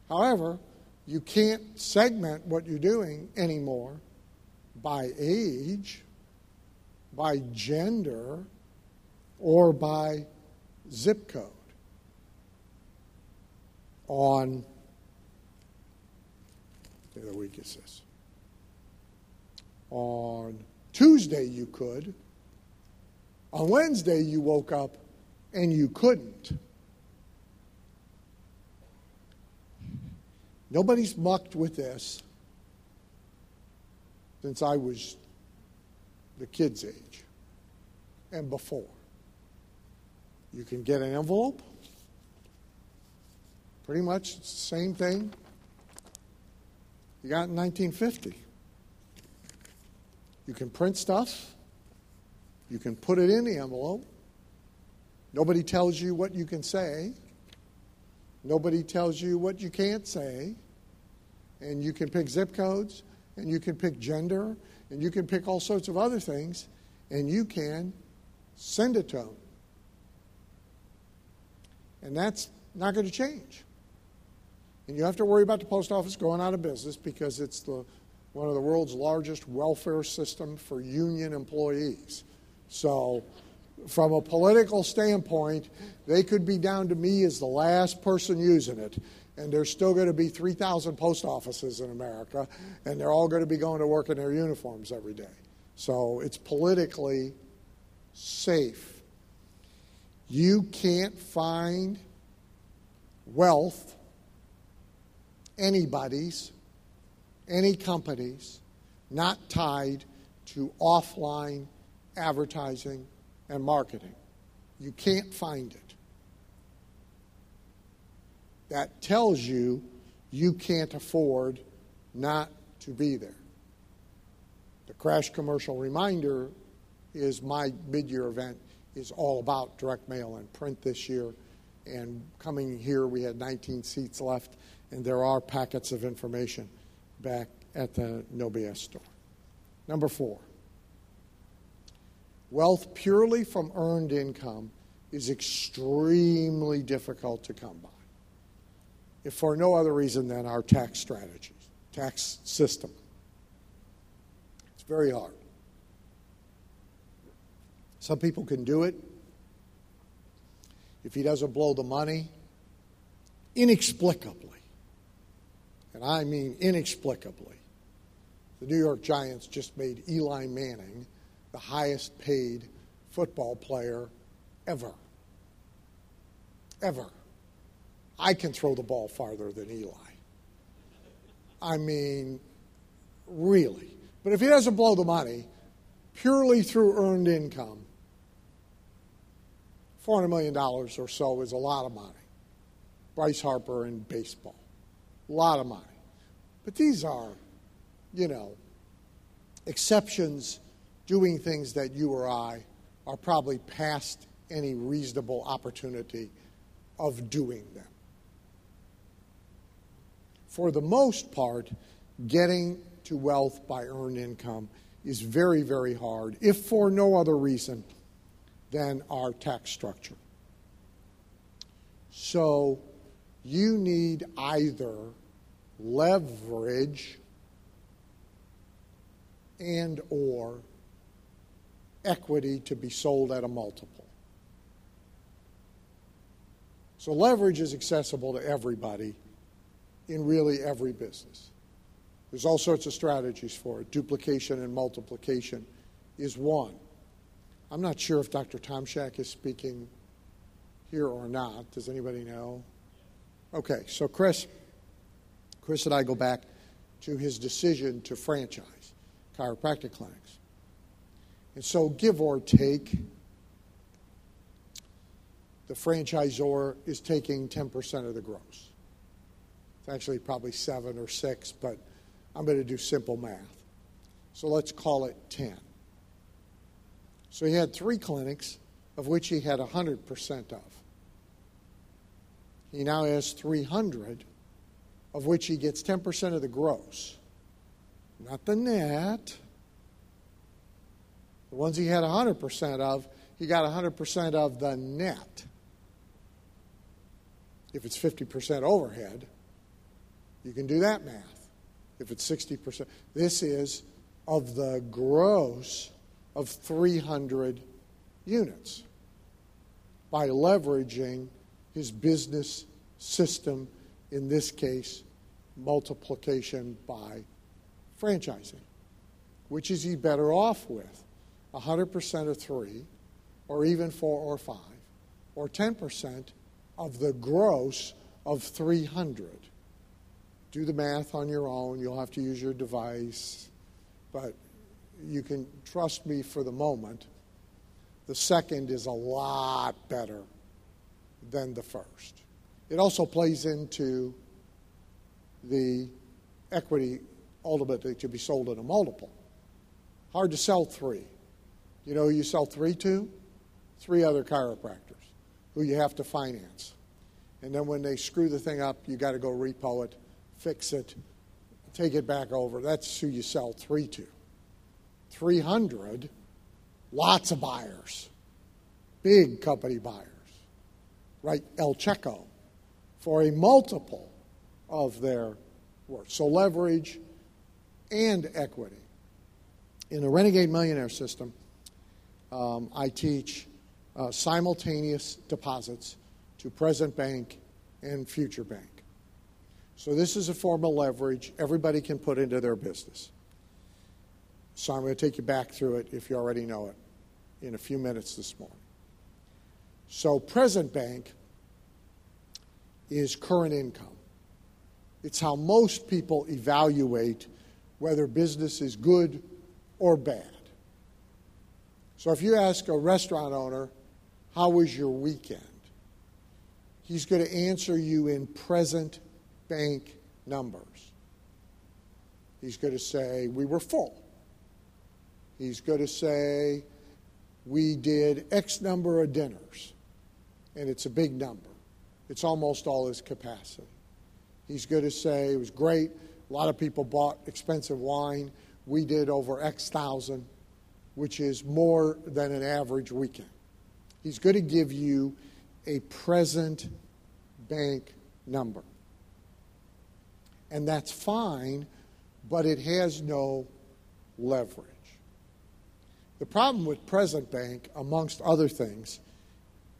However, you can't segment what you're doing anymore by age, by gender, or by zip code. On the week is this. On Tuesday you could. On Wednesday you woke up and you couldn't. Nobody's mucked with this since I was the kid's age and before. You can get an envelope, pretty much the same thing you got in 1950. You can print stuff, you can put it in the envelope. Nobody tells you what you can say. Nobody tells you what you can't say. And you can pick zip codes, and you can pick gender, and you can pick all sorts of other things, and you can send it to them. And that's not going to change. And you have to worry about the post office going out of business because it's the, one of the world's largest welfare system for union employees. So, from a political standpoint, they could be down to me as the last person using it. And there's still going to be 3,000 post offices in America, and they're all going to be going to work in their uniforms every day. So it's politically safe. You can't find wealth, anybody's, any company's, not tied to offline advertising and marketing. You can't find it. That tells you you can't afford not to be there. The Crash Commercial Reminder is my mid year event, is all about direct mail and print this year. And coming here, we had 19 seats left, and there are packets of information back at the No BS store. Number four, Wealth purely from earned income is extremely difficult to come by, if for no other reason than our tax strategies, tax system. It's very hard. Some people can do it. If he doesn't blow the money, inexplicably, and I mean inexplicably, the New York Giants just made Eli Manning the highest paid football player ever. Ever. I can throw the ball farther than Eli. I mean, really. But if he doesn't blow the money purely through earned income, $400 million or so is a lot of money. Bryce Harper in baseball. A lot of money. But these are, you know, exceptions doing things that you or I are probably past any reasonable opportunity of doing them. For the most part, getting to wealth by earned income is very, very hard, if for no other reason than our tax structure. So you need either leverage and or equity to be sold at a multiple. So leverage is accessible to everybody in really every business. There's all sorts of strategies for it. Duplication and multiplication is one. I'm not sure if Dr. Tomczak is speaking here or not. Does anybody know? Okay, so Chris, Chris and I go back to his decision to franchise chiropractic clinics. And so, give or take, the franchisor is taking 10% of the gross. It's actually probably seven or six, but I'm going to do simple math. So let's call it 10. So he had three clinics, of which he had 100% of. He now has 300, of which he gets 10% of the gross, not the net. The ones he had 100% of, he got 100% of the net. If it's 50% overhead, you can do that math. If it's 60%, this is of the gross of 300 units by leveraging his business system, in this case, multiplication by franchising. Which is he better off with? 100% of three, or even four or five, or 10% of the gross of 300. Do the math on your own. You'll have to use your device. But you can trust me for the moment. The second is a lot better than the first. It also plays into the equity ultimately to be sold at a multiple. Hard to sell three. You know who you sell three to? Three other chiropractors who you have to finance. And then when they screw the thing up, you got to go repo it, fix it, take it back over. That's who you sell three to. 300, lots of buyers, big company buyers, right? El Checo for a multiple of their worth. So leverage and equity. In the Renegade Millionaire System, um, I teach uh, simultaneous deposits to present bank and future bank. So this is a form of leverage everybody can put into their business. So I'm going to take you back through it if you already know it in a few minutes this morning. So present bank is current income. It's how most people evaluate whether business is good or bad. So if you ask a restaurant owner, how was your weekend? He's going to answer you in present bank numbers. He's going to say, We were full. He's going to say, We did X number of dinners, and it's a big number. It's almost all his capacity. He's going to say, It was great. A lot of people bought expensive wine. We did over X thousand, which is more than an average weekend. He's going to give you a present bank number. And that's fine, but it has no leverage. The problem with present bank, amongst other things,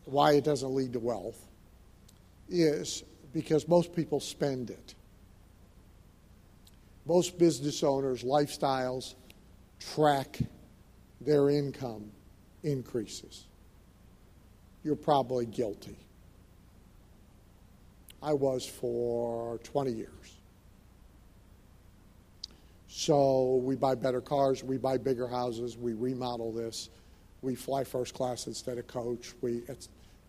why it doesn't lead to wealth, is because most people spend it. Most business owners' lifestyles track their income increases. You're probably guilty. I was for 20 years. So we buy better cars, we buy bigger houses, we remodel this, we fly first class instead of coach, we,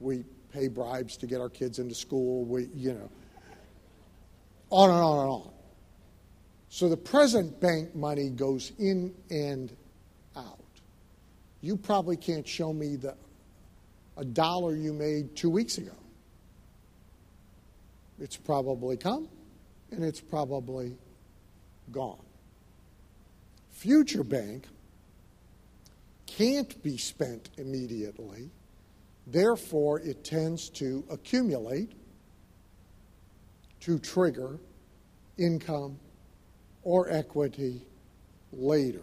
we pay bribes to get our kids into school, we, you know, on and on and on. So the present bank money goes in and. You probably can't show me the, a dollar you made two weeks ago. It's probably come and it's probably gone. Future bank can't be spent immediately, therefore, it tends to accumulate to trigger income or equity later.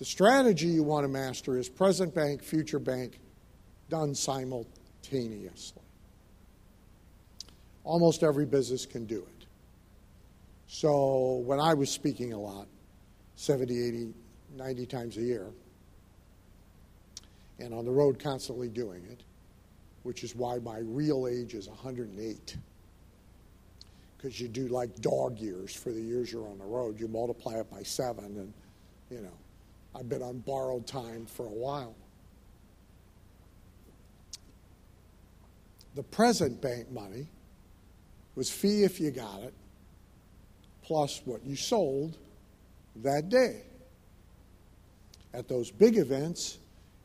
The strategy you want to master is present bank, future bank, done simultaneously. Almost every business can do it. So when I was speaking a lot, 70, 80, 90 times a year, and on the road constantly doing it, which is why my real age is 108 because you do like dog years for the years you're on the road. You multiply it by seven, and you know, I've been on borrowed time for a while. The present bank money was fee if you got it, plus what you sold that day. At those big events,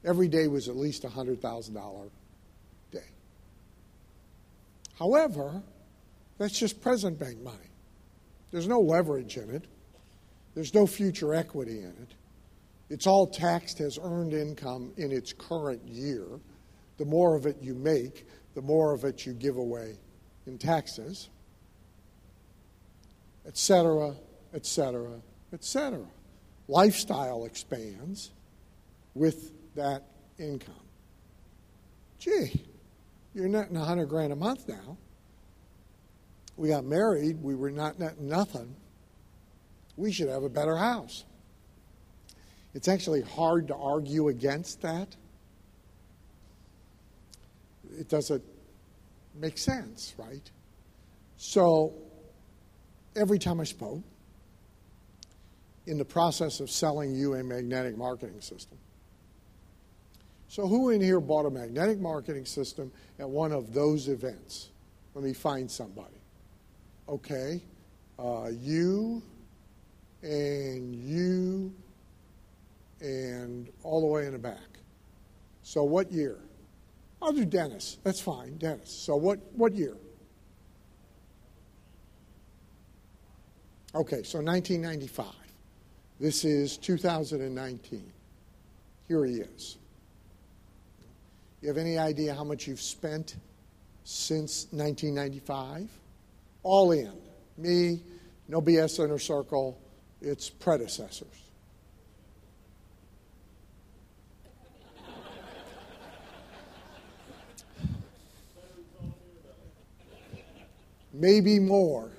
every day was at least a $100,000 day. However, that's just present bank money. There's no leverage in it, there's no future equity in it. It's all taxed as earned income in its current year. The more of it you make, the more of it you give away in taxes, etc., etc., etc. Lifestyle expands with that income. Gee, you're netting 100 grand a month now we got married, we were not netting nothing. We should have a better house. It's actually hard to argue against that. It doesn't make sense, right? So every time I spoke, in the process of selling you a magnetic marketing system. So, who in here bought a magnetic marketing system at one of those events? Let me find somebody. Okay, uh, you and you and all the way in the back. So what year? I'll do Dennis. That's fine, Dennis. So what, what year? Okay, so 1995. This is 2019. Here he is. You have any idea how much you've spent since 1995? all in. Me, no BS inner circle, it's predecessors. Maybe more.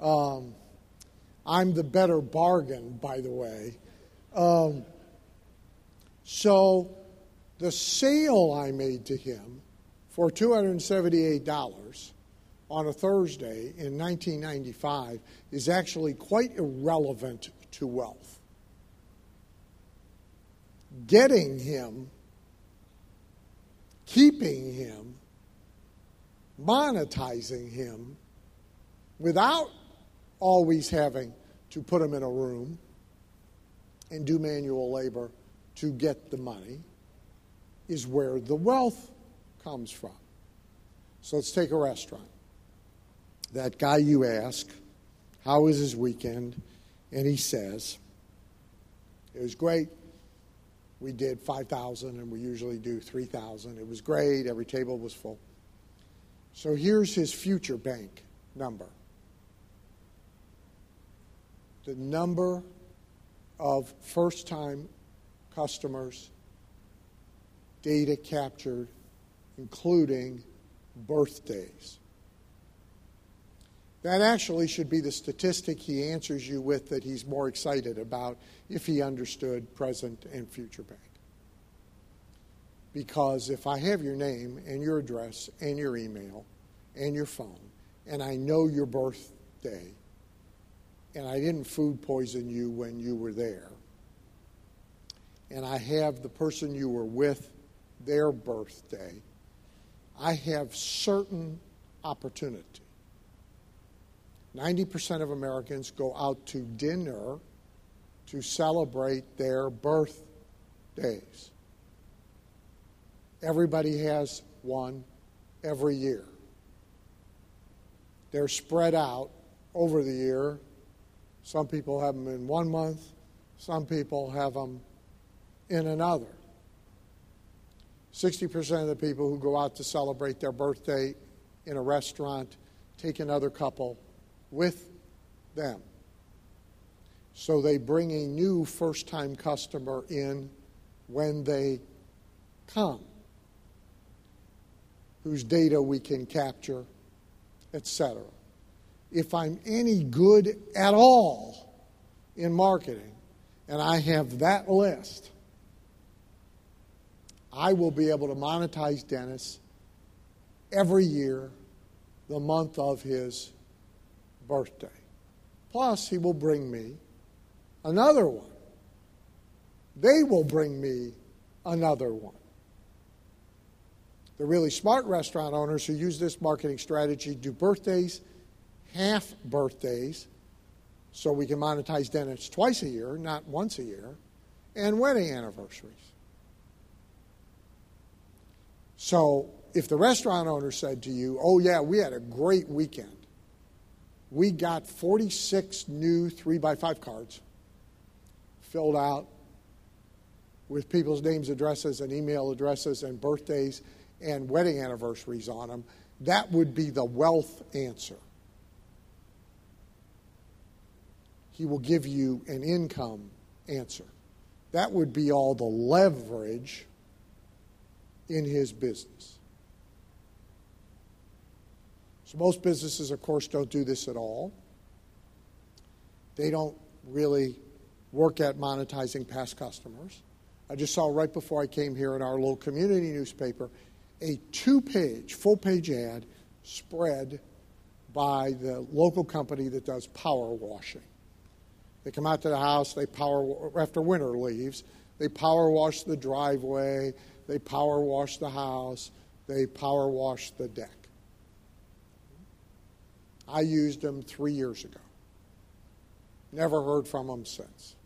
Um, I'm the better bargain, by the way. Um, so the sale I made to him for $278 on a Thursday in 1995 is actually quite irrelevant to wealth. Getting him, keeping him, monetizing him without always having to put him in a room and do manual labor to get the money is where the wealth comes from. So let's take a restaurant that guy you ask, how was his weekend? And he says, it was great. We did 5,000 and we usually do 3,000. It was great. Every table was full. So here's his future bank number the number of first time customers, data captured, including birthdays. That actually should be the statistic he answers you with that he's more excited about if he understood present and future bank. Because if I have your name and your address and your email and your phone, and I know your birthday, and I didn't food poison you when you were there, and I have the person you were with, their birthday, I have certain opportunity 90% of Americans go out to dinner to celebrate their birthday. Everybody has one every year. They're spread out over the year. Some people have them in one month, some people have them in another. 60% of the people who go out to celebrate their birthday in a restaurant take another couple with them. So they bring a new first time customer in when they come, whose data we can capture, etc. If I'm any good at all in marketing and I have that list, I will be able to monetize Dennis every year the month of his birthday. Plus, he will bring me another one. They will bring me another one. The really smart restaurant owners who use this marketing strategy do birthdays, half birthdays, so we can monetize Dennis twice a year, not once a year, and wedding anniversaries. So if the restaurant owner said to you, Oh, yeah, we had a great weekend, we got 46 new 3 by 5 cards filled out with people's names, addresses, and email addresses, and birthdays and wedding anniversaries on them, that would be the wealth answer. He will give you an income answer. That would be all the leverage in his business. So, most businesses, of course, don't do this at all. They don't really work at monetizing past customers. I just saw right before I came here in our local community newspaper a two page, full page ad spread by the local company that does power washing. They come out to the house, they power, after winter leaves, they power wash the driveway, they power wash the house, they power wash the deck. I used them three years ago. Never heard from them since.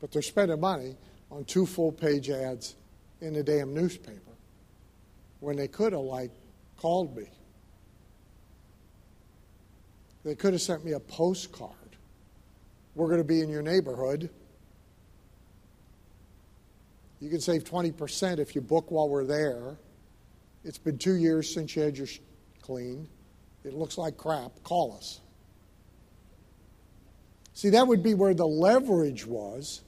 But they're spending money on two full page ads in the damn newspaper when they could have, like, called me. They could have sent me a postcard. We're going to be in your neighborhood. You can save 20% if you book while we're there. It's been two years since you had your cleaned. It looks like crap. Call us. See, that would be where the leverage was,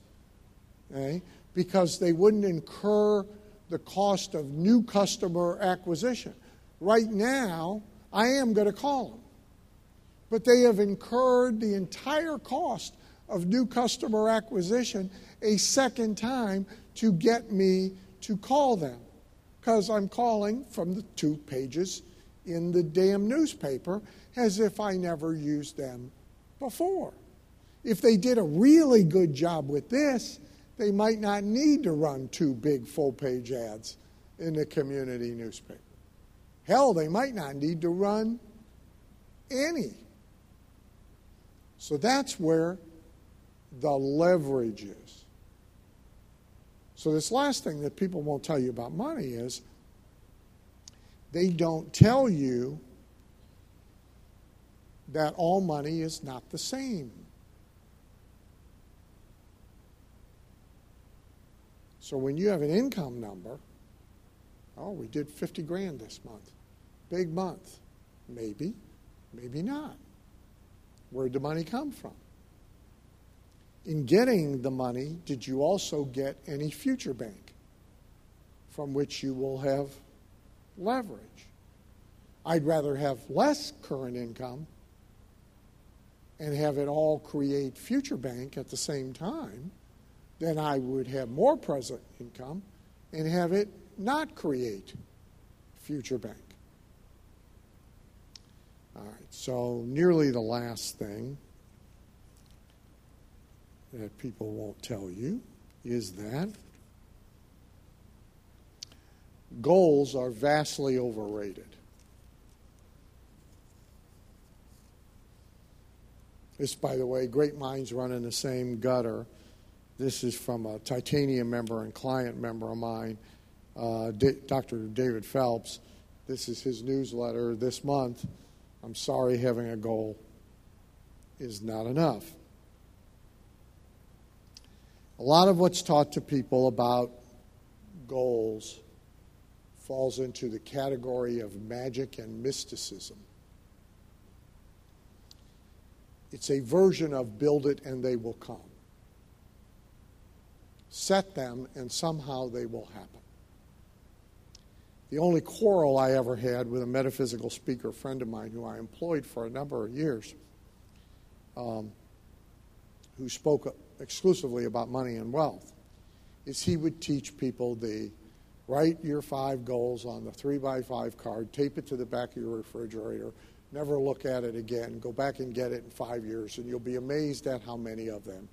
okay? because they wouldn't incur the cost of new customer acquisition. Right now, I am going to call them, but they have incurred the entire cost of new customer acquisition a second time to get me to call them because I'm calling from the two pages in the damn newspaper as if I never used them before. If they did a really good job with this, they might not need to run two big full page ads in the community newspaper. Hell, they might not need to run any. So that's where the leverage is. So, this last thing that people won't tell you about money is they don't tell you that all money is not the same. So, when you have an income number, oh, we did 50 grand this month. Big month. Maybe, maybe not. Where'd the money come from? in getting the money, did you also get any future bank from which you will have leverage? I'd rather have less current income and have it all create future bank at the same time than I would have more present income and have it not create future bank. All right, so nearly the last thing that people won't tell you is that goals are vastly overrated. This, by the way, great minds run in the same gutter. This is from a titanium member and client member of mine, uh, D- Dr. David Phelps. This is his newsletter this month. I'm sorry having a goal is not enough. A lot of what's taught to people about goals falls into the category of magic and mysticism. It's a version of build it and they will come. Set them and somehow they will happen. The only quarrel I ever had with a metaphysical speaker friend of mine who I employed for a number of years, um, who spoke exclusively about money and wealth, is he would teach people the write your five goals on the three by five card, tape it to the back of your refrigerator, never look at it again, go back and get it in five years, and you'll be amazed at how many of them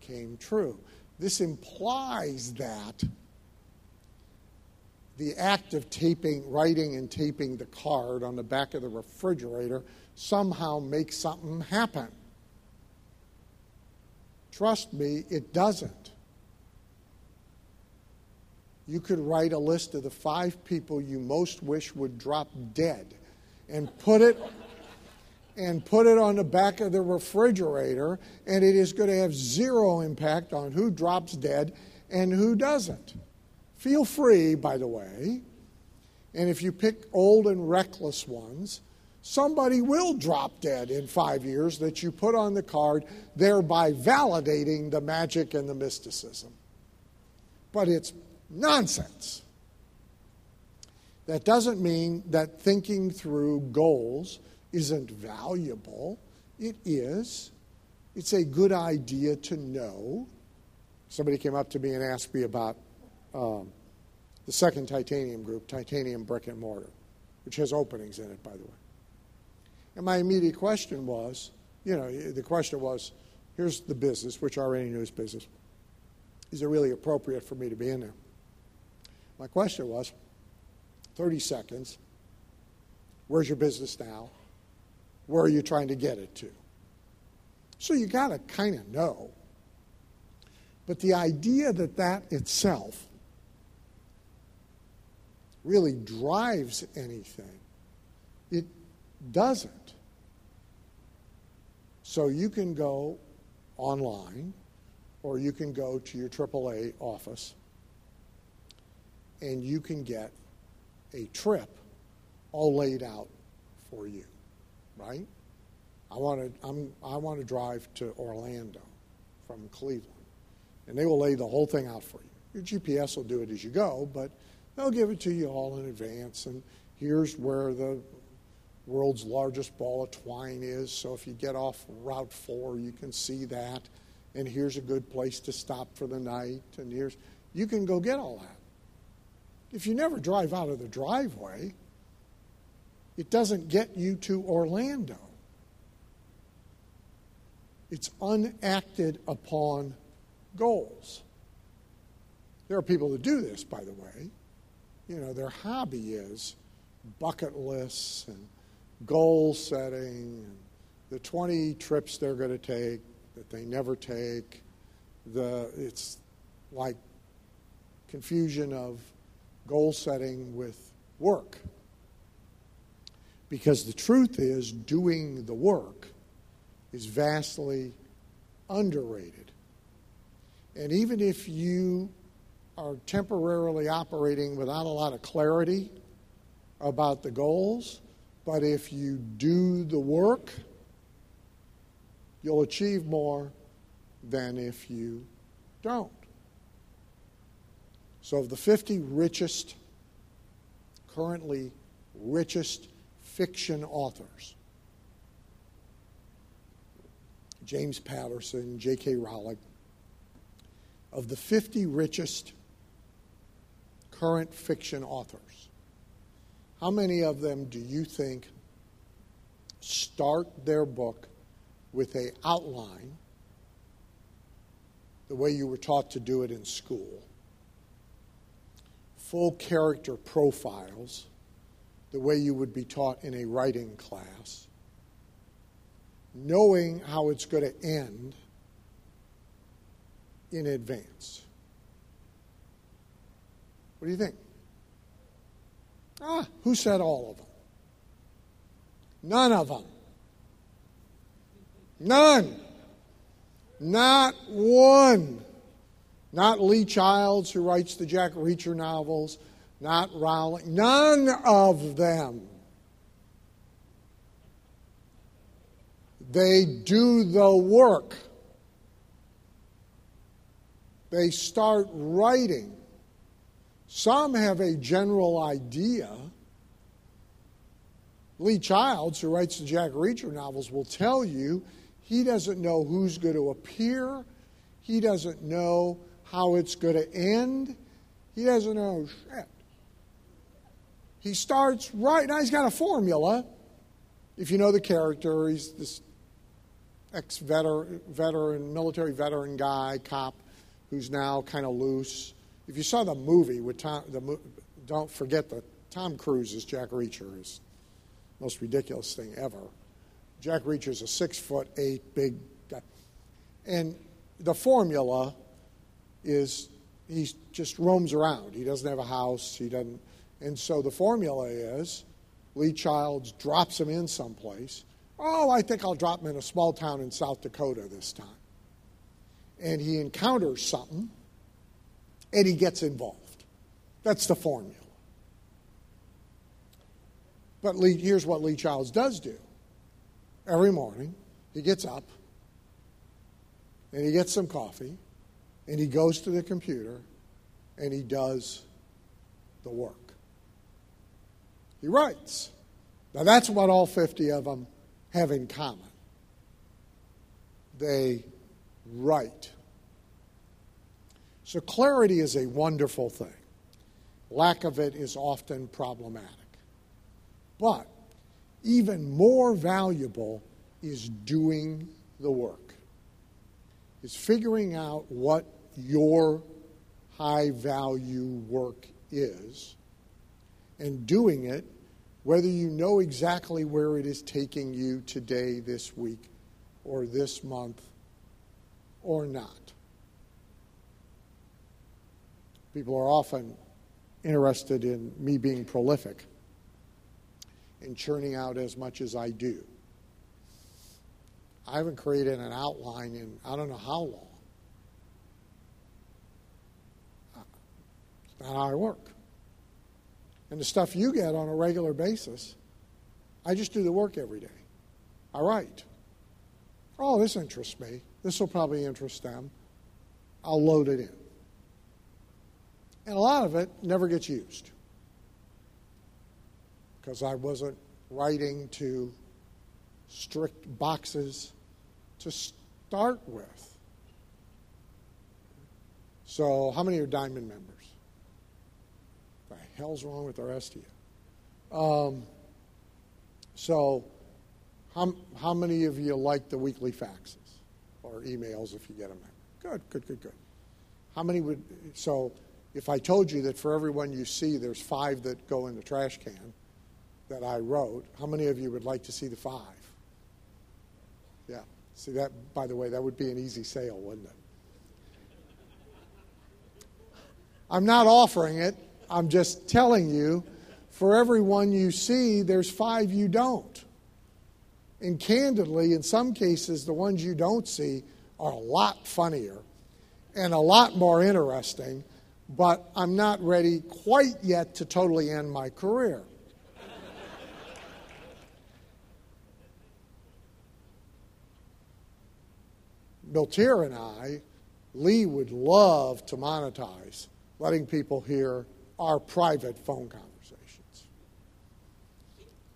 came true. This implies that the act of taping, writing and taping the card on the back of the refrigerator somehow makes something happen. Trust me, it doesn't. You could write a list of the five people you most wish would drop dead and put it and put it on the back of the refrigerator and it is going to have zero impact on who drops dead and who doesn't. Feel free, by the way. And if you pick old and reckless ones, somebody will drop dead in five years that you put on the card, thereby validating the magic and the mysticism. But it's nonsense. That doesn't mean that thinking through goals isn't valuable. It is. It's a good idea to know. Somebody came up to me and asked me about um, the second titanium group, titanium brick and mortar, which has openings in it, by the way. And my immediate question was, you know, the question was, here's the business, which I already knew is business. Is it really appropriate for me to be in there? My question was, 30 seconds, where's your business now? Where are you trying to get it to? So you got to kind of know. But the idea that that itself really drives anything. It doesn't. So you can go online or you can go to your AAA office and you can get a trip all laid out for you, right? I want to I'm, I want to drive to Orlando from Cleveland, and they will lay the whole thing out for you. Your GPS will do it as you go, but They'll give it to you all in advance. And here's where the world's largest ball of twine is. So if you get off Route 4, you can see that. And here's a good place to stop for the night. And here's, you can go get all that. If you never drive out of the driveway, it doesn't get you to Orlando. It's unacted upon goals. There are people that do this, by the way you know, their hobby is bucket lists and goal setting and the 20 trips they're going to take that they never take. The, it's like confusion of goal setting with work. Because the truth is, doing the work is vastly underrated. And even if you are temporarily operating without a lot of clarity about the goals, but if you do the work, you'll achieve more than if you don't. So, of the 50 richest, currently richest fiction authors, James Patterson, J.K. Rowling, of the 50 richest current fiction authors, how many of them do you think start their book with a outline the way you were taught to do it in school, full character profiles the way you would be taught in a writing class, knowing how it's going to end in advance. What do you think? Ah, who said all of them? None of them. None. Not one. Not Lee Childs, who writes the Jack Reacher novels. Not Rowling. None of them. They do the work. They start writing. Some have a general idea. Lee Childs, who writes the Jack Reacher novels, will tell you he doesn't know who's going to appear. He doesn't know how it's going to end. He doesn't know shit. He starts right now. He's got a formula. If you know the character, he's this ex veteran, military veteran guy, cop, who's now kind of loose. If you saw the movie with Tom, the, don't forget that Tom Cruise is Jack Reacher, is most ridiculous thing ever. Jack Reacher is a six foot eight big guy, and the formula is he just roams around. He doesn't have a house. He doesn't, and so the formula is Lee Childs drops him in someplace Oh, I think I'll drop him in a small town in South Dakota this time. And he encounters something and he gets involved. That's the formula. But Lee, here's what Lee Childs does do. Every morning, he gets up and he gets some coffee and he goes to the computer and he does the work. He writes. Now, that's what all 50 of them have in common. They write. So, clarity is a wonderful thing. Lack of it is often problematic. But even more valuable is doing the work, is figuring out what your high value work is and doing it whether you know exactly where it is taking you today, this week, or this month, or not. People are often interested in me being prolific and churning out as much as I do. I haven't created an outline in I don't know how long. It's not how I work and the stuff you get on a regular basis, I just do the work every day. I write. Oh, this interests me. This will probably interest them. I'll load it in. And a lot of it never gets used because I wasn't writing to strict boxes to start with. So, how many are Diamond members? Hell's wrong with the rest of you? Um, so, how, how many of you like the weekly faxes or emails if you get them? Good, good, good, good. How many would, so if I told you that for everyone you see, there's five that go in the trash can that I wrote, how many of you would like to see the five? Yeah. See that, by the way, that would be an easy sale, wouldn't it? I'm not offering it. I'm just telling you, for every one you see, there's five you don't. And candidly, in some cases, the ones you don't see are a lot funnier and a lot more interesting, but I'm not ready quite yet to totally end my career. Milteer and I, Lee would love to monetize letting people hear our private phone conversations.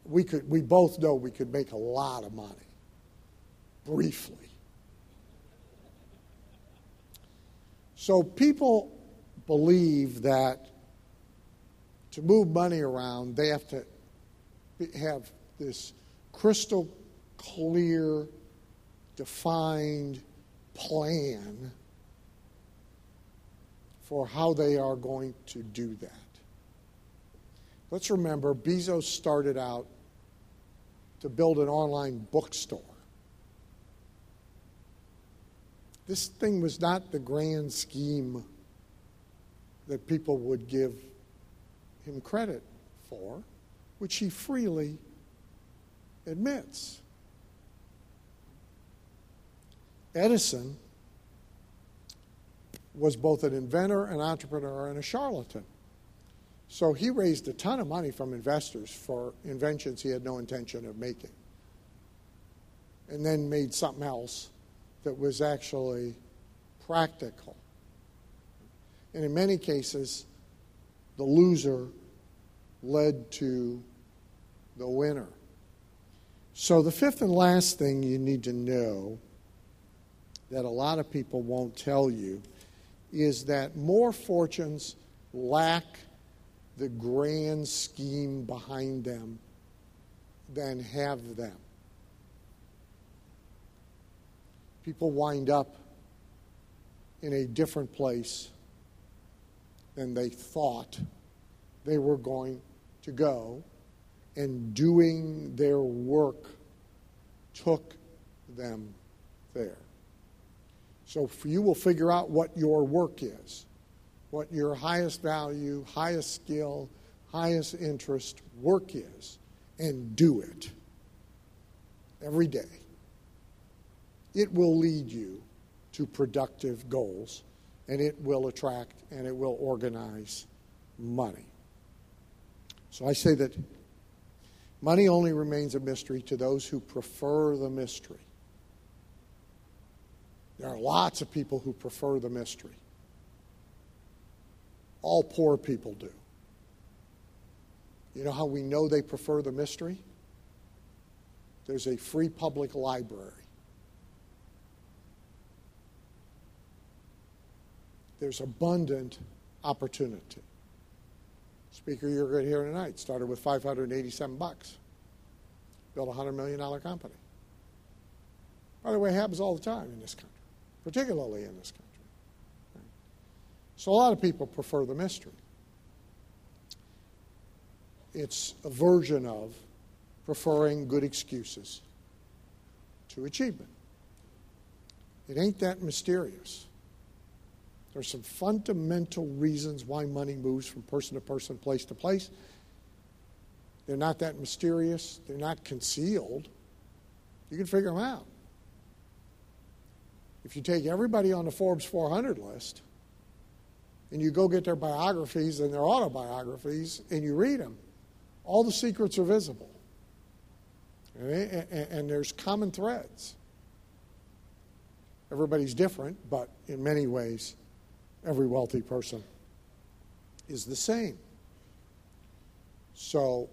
We, could, we both know we could make a lot of money briefly. So people believe that to move money around, they have to have this crystal clear, defined plan for how they are going to do that. Let's remember, Bezos started out to build an online bookstore. This thing was not the grand scheme that people would give him credit for, which he freely admits. Edison was both an inventor, an entrepreneur, and a charlatan. So he raised a ton of money from investors for inventions he had no intention of making. And then made something else that was actually practical. And in many cases, the loser led to the winner. So, the fifth and last thing you need to know that a lot of people won't tell you is that more fortunes lack the grand scheme behind them than have them. People wind up in a different place than they thought they were going to go, and doing their work took them there. So you will figure out what your work is, what your highest value, highest skill, highest interest work is, and do it every day. It will lead you to productive goals, and it will attract and it will organize money. So I say that money only remains a mystery to those who prefer the mystery. There are lots of people who prefer the mystery. All poor people do. You know how we know they prefer the mystery? There's a free public library. There's abundant opportunity. Speaker you're going to hear tonight started with 587 bucks. Built a $100 million company. By the way, it happens all the time in this country particularly in this country. So a lot of people prefer the mystery. It's a version of preferring good excuses to achievement. It ain't that mysterious. There's some fundamental reasons why money moves from person to person, place to place. They're not that mysterious, they're not concealed. You can figure them out. If you take everybody on the Forbes 400 list and you go get their biographies and their autobiographies and you read them, all the secrets are visible. And there's common threads. Everybody's different, but in many ways, every wealthy person is the same. So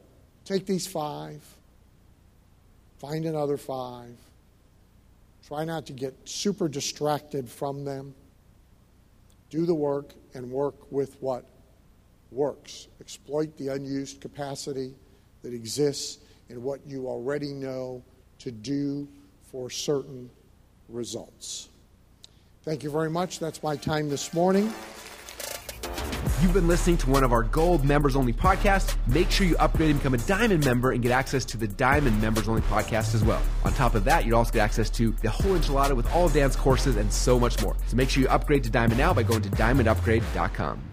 take these five, find another five, Try not to get super distracted from them. Do the work and work with what works. Exploit the unused capacity that exists in what you already know to do for certain results. Thank you very much. That's my time this morning. You've been listening to one of our gold members only podcasts. Make sure you upgrade and become a diamond member and get access to the diamond members only podcast as well. On top of that, you'd also get access to the whole enchilada with all Dan's courses and so much more. So make sure you upgrade to diamond now by going to diamondupgrade.com.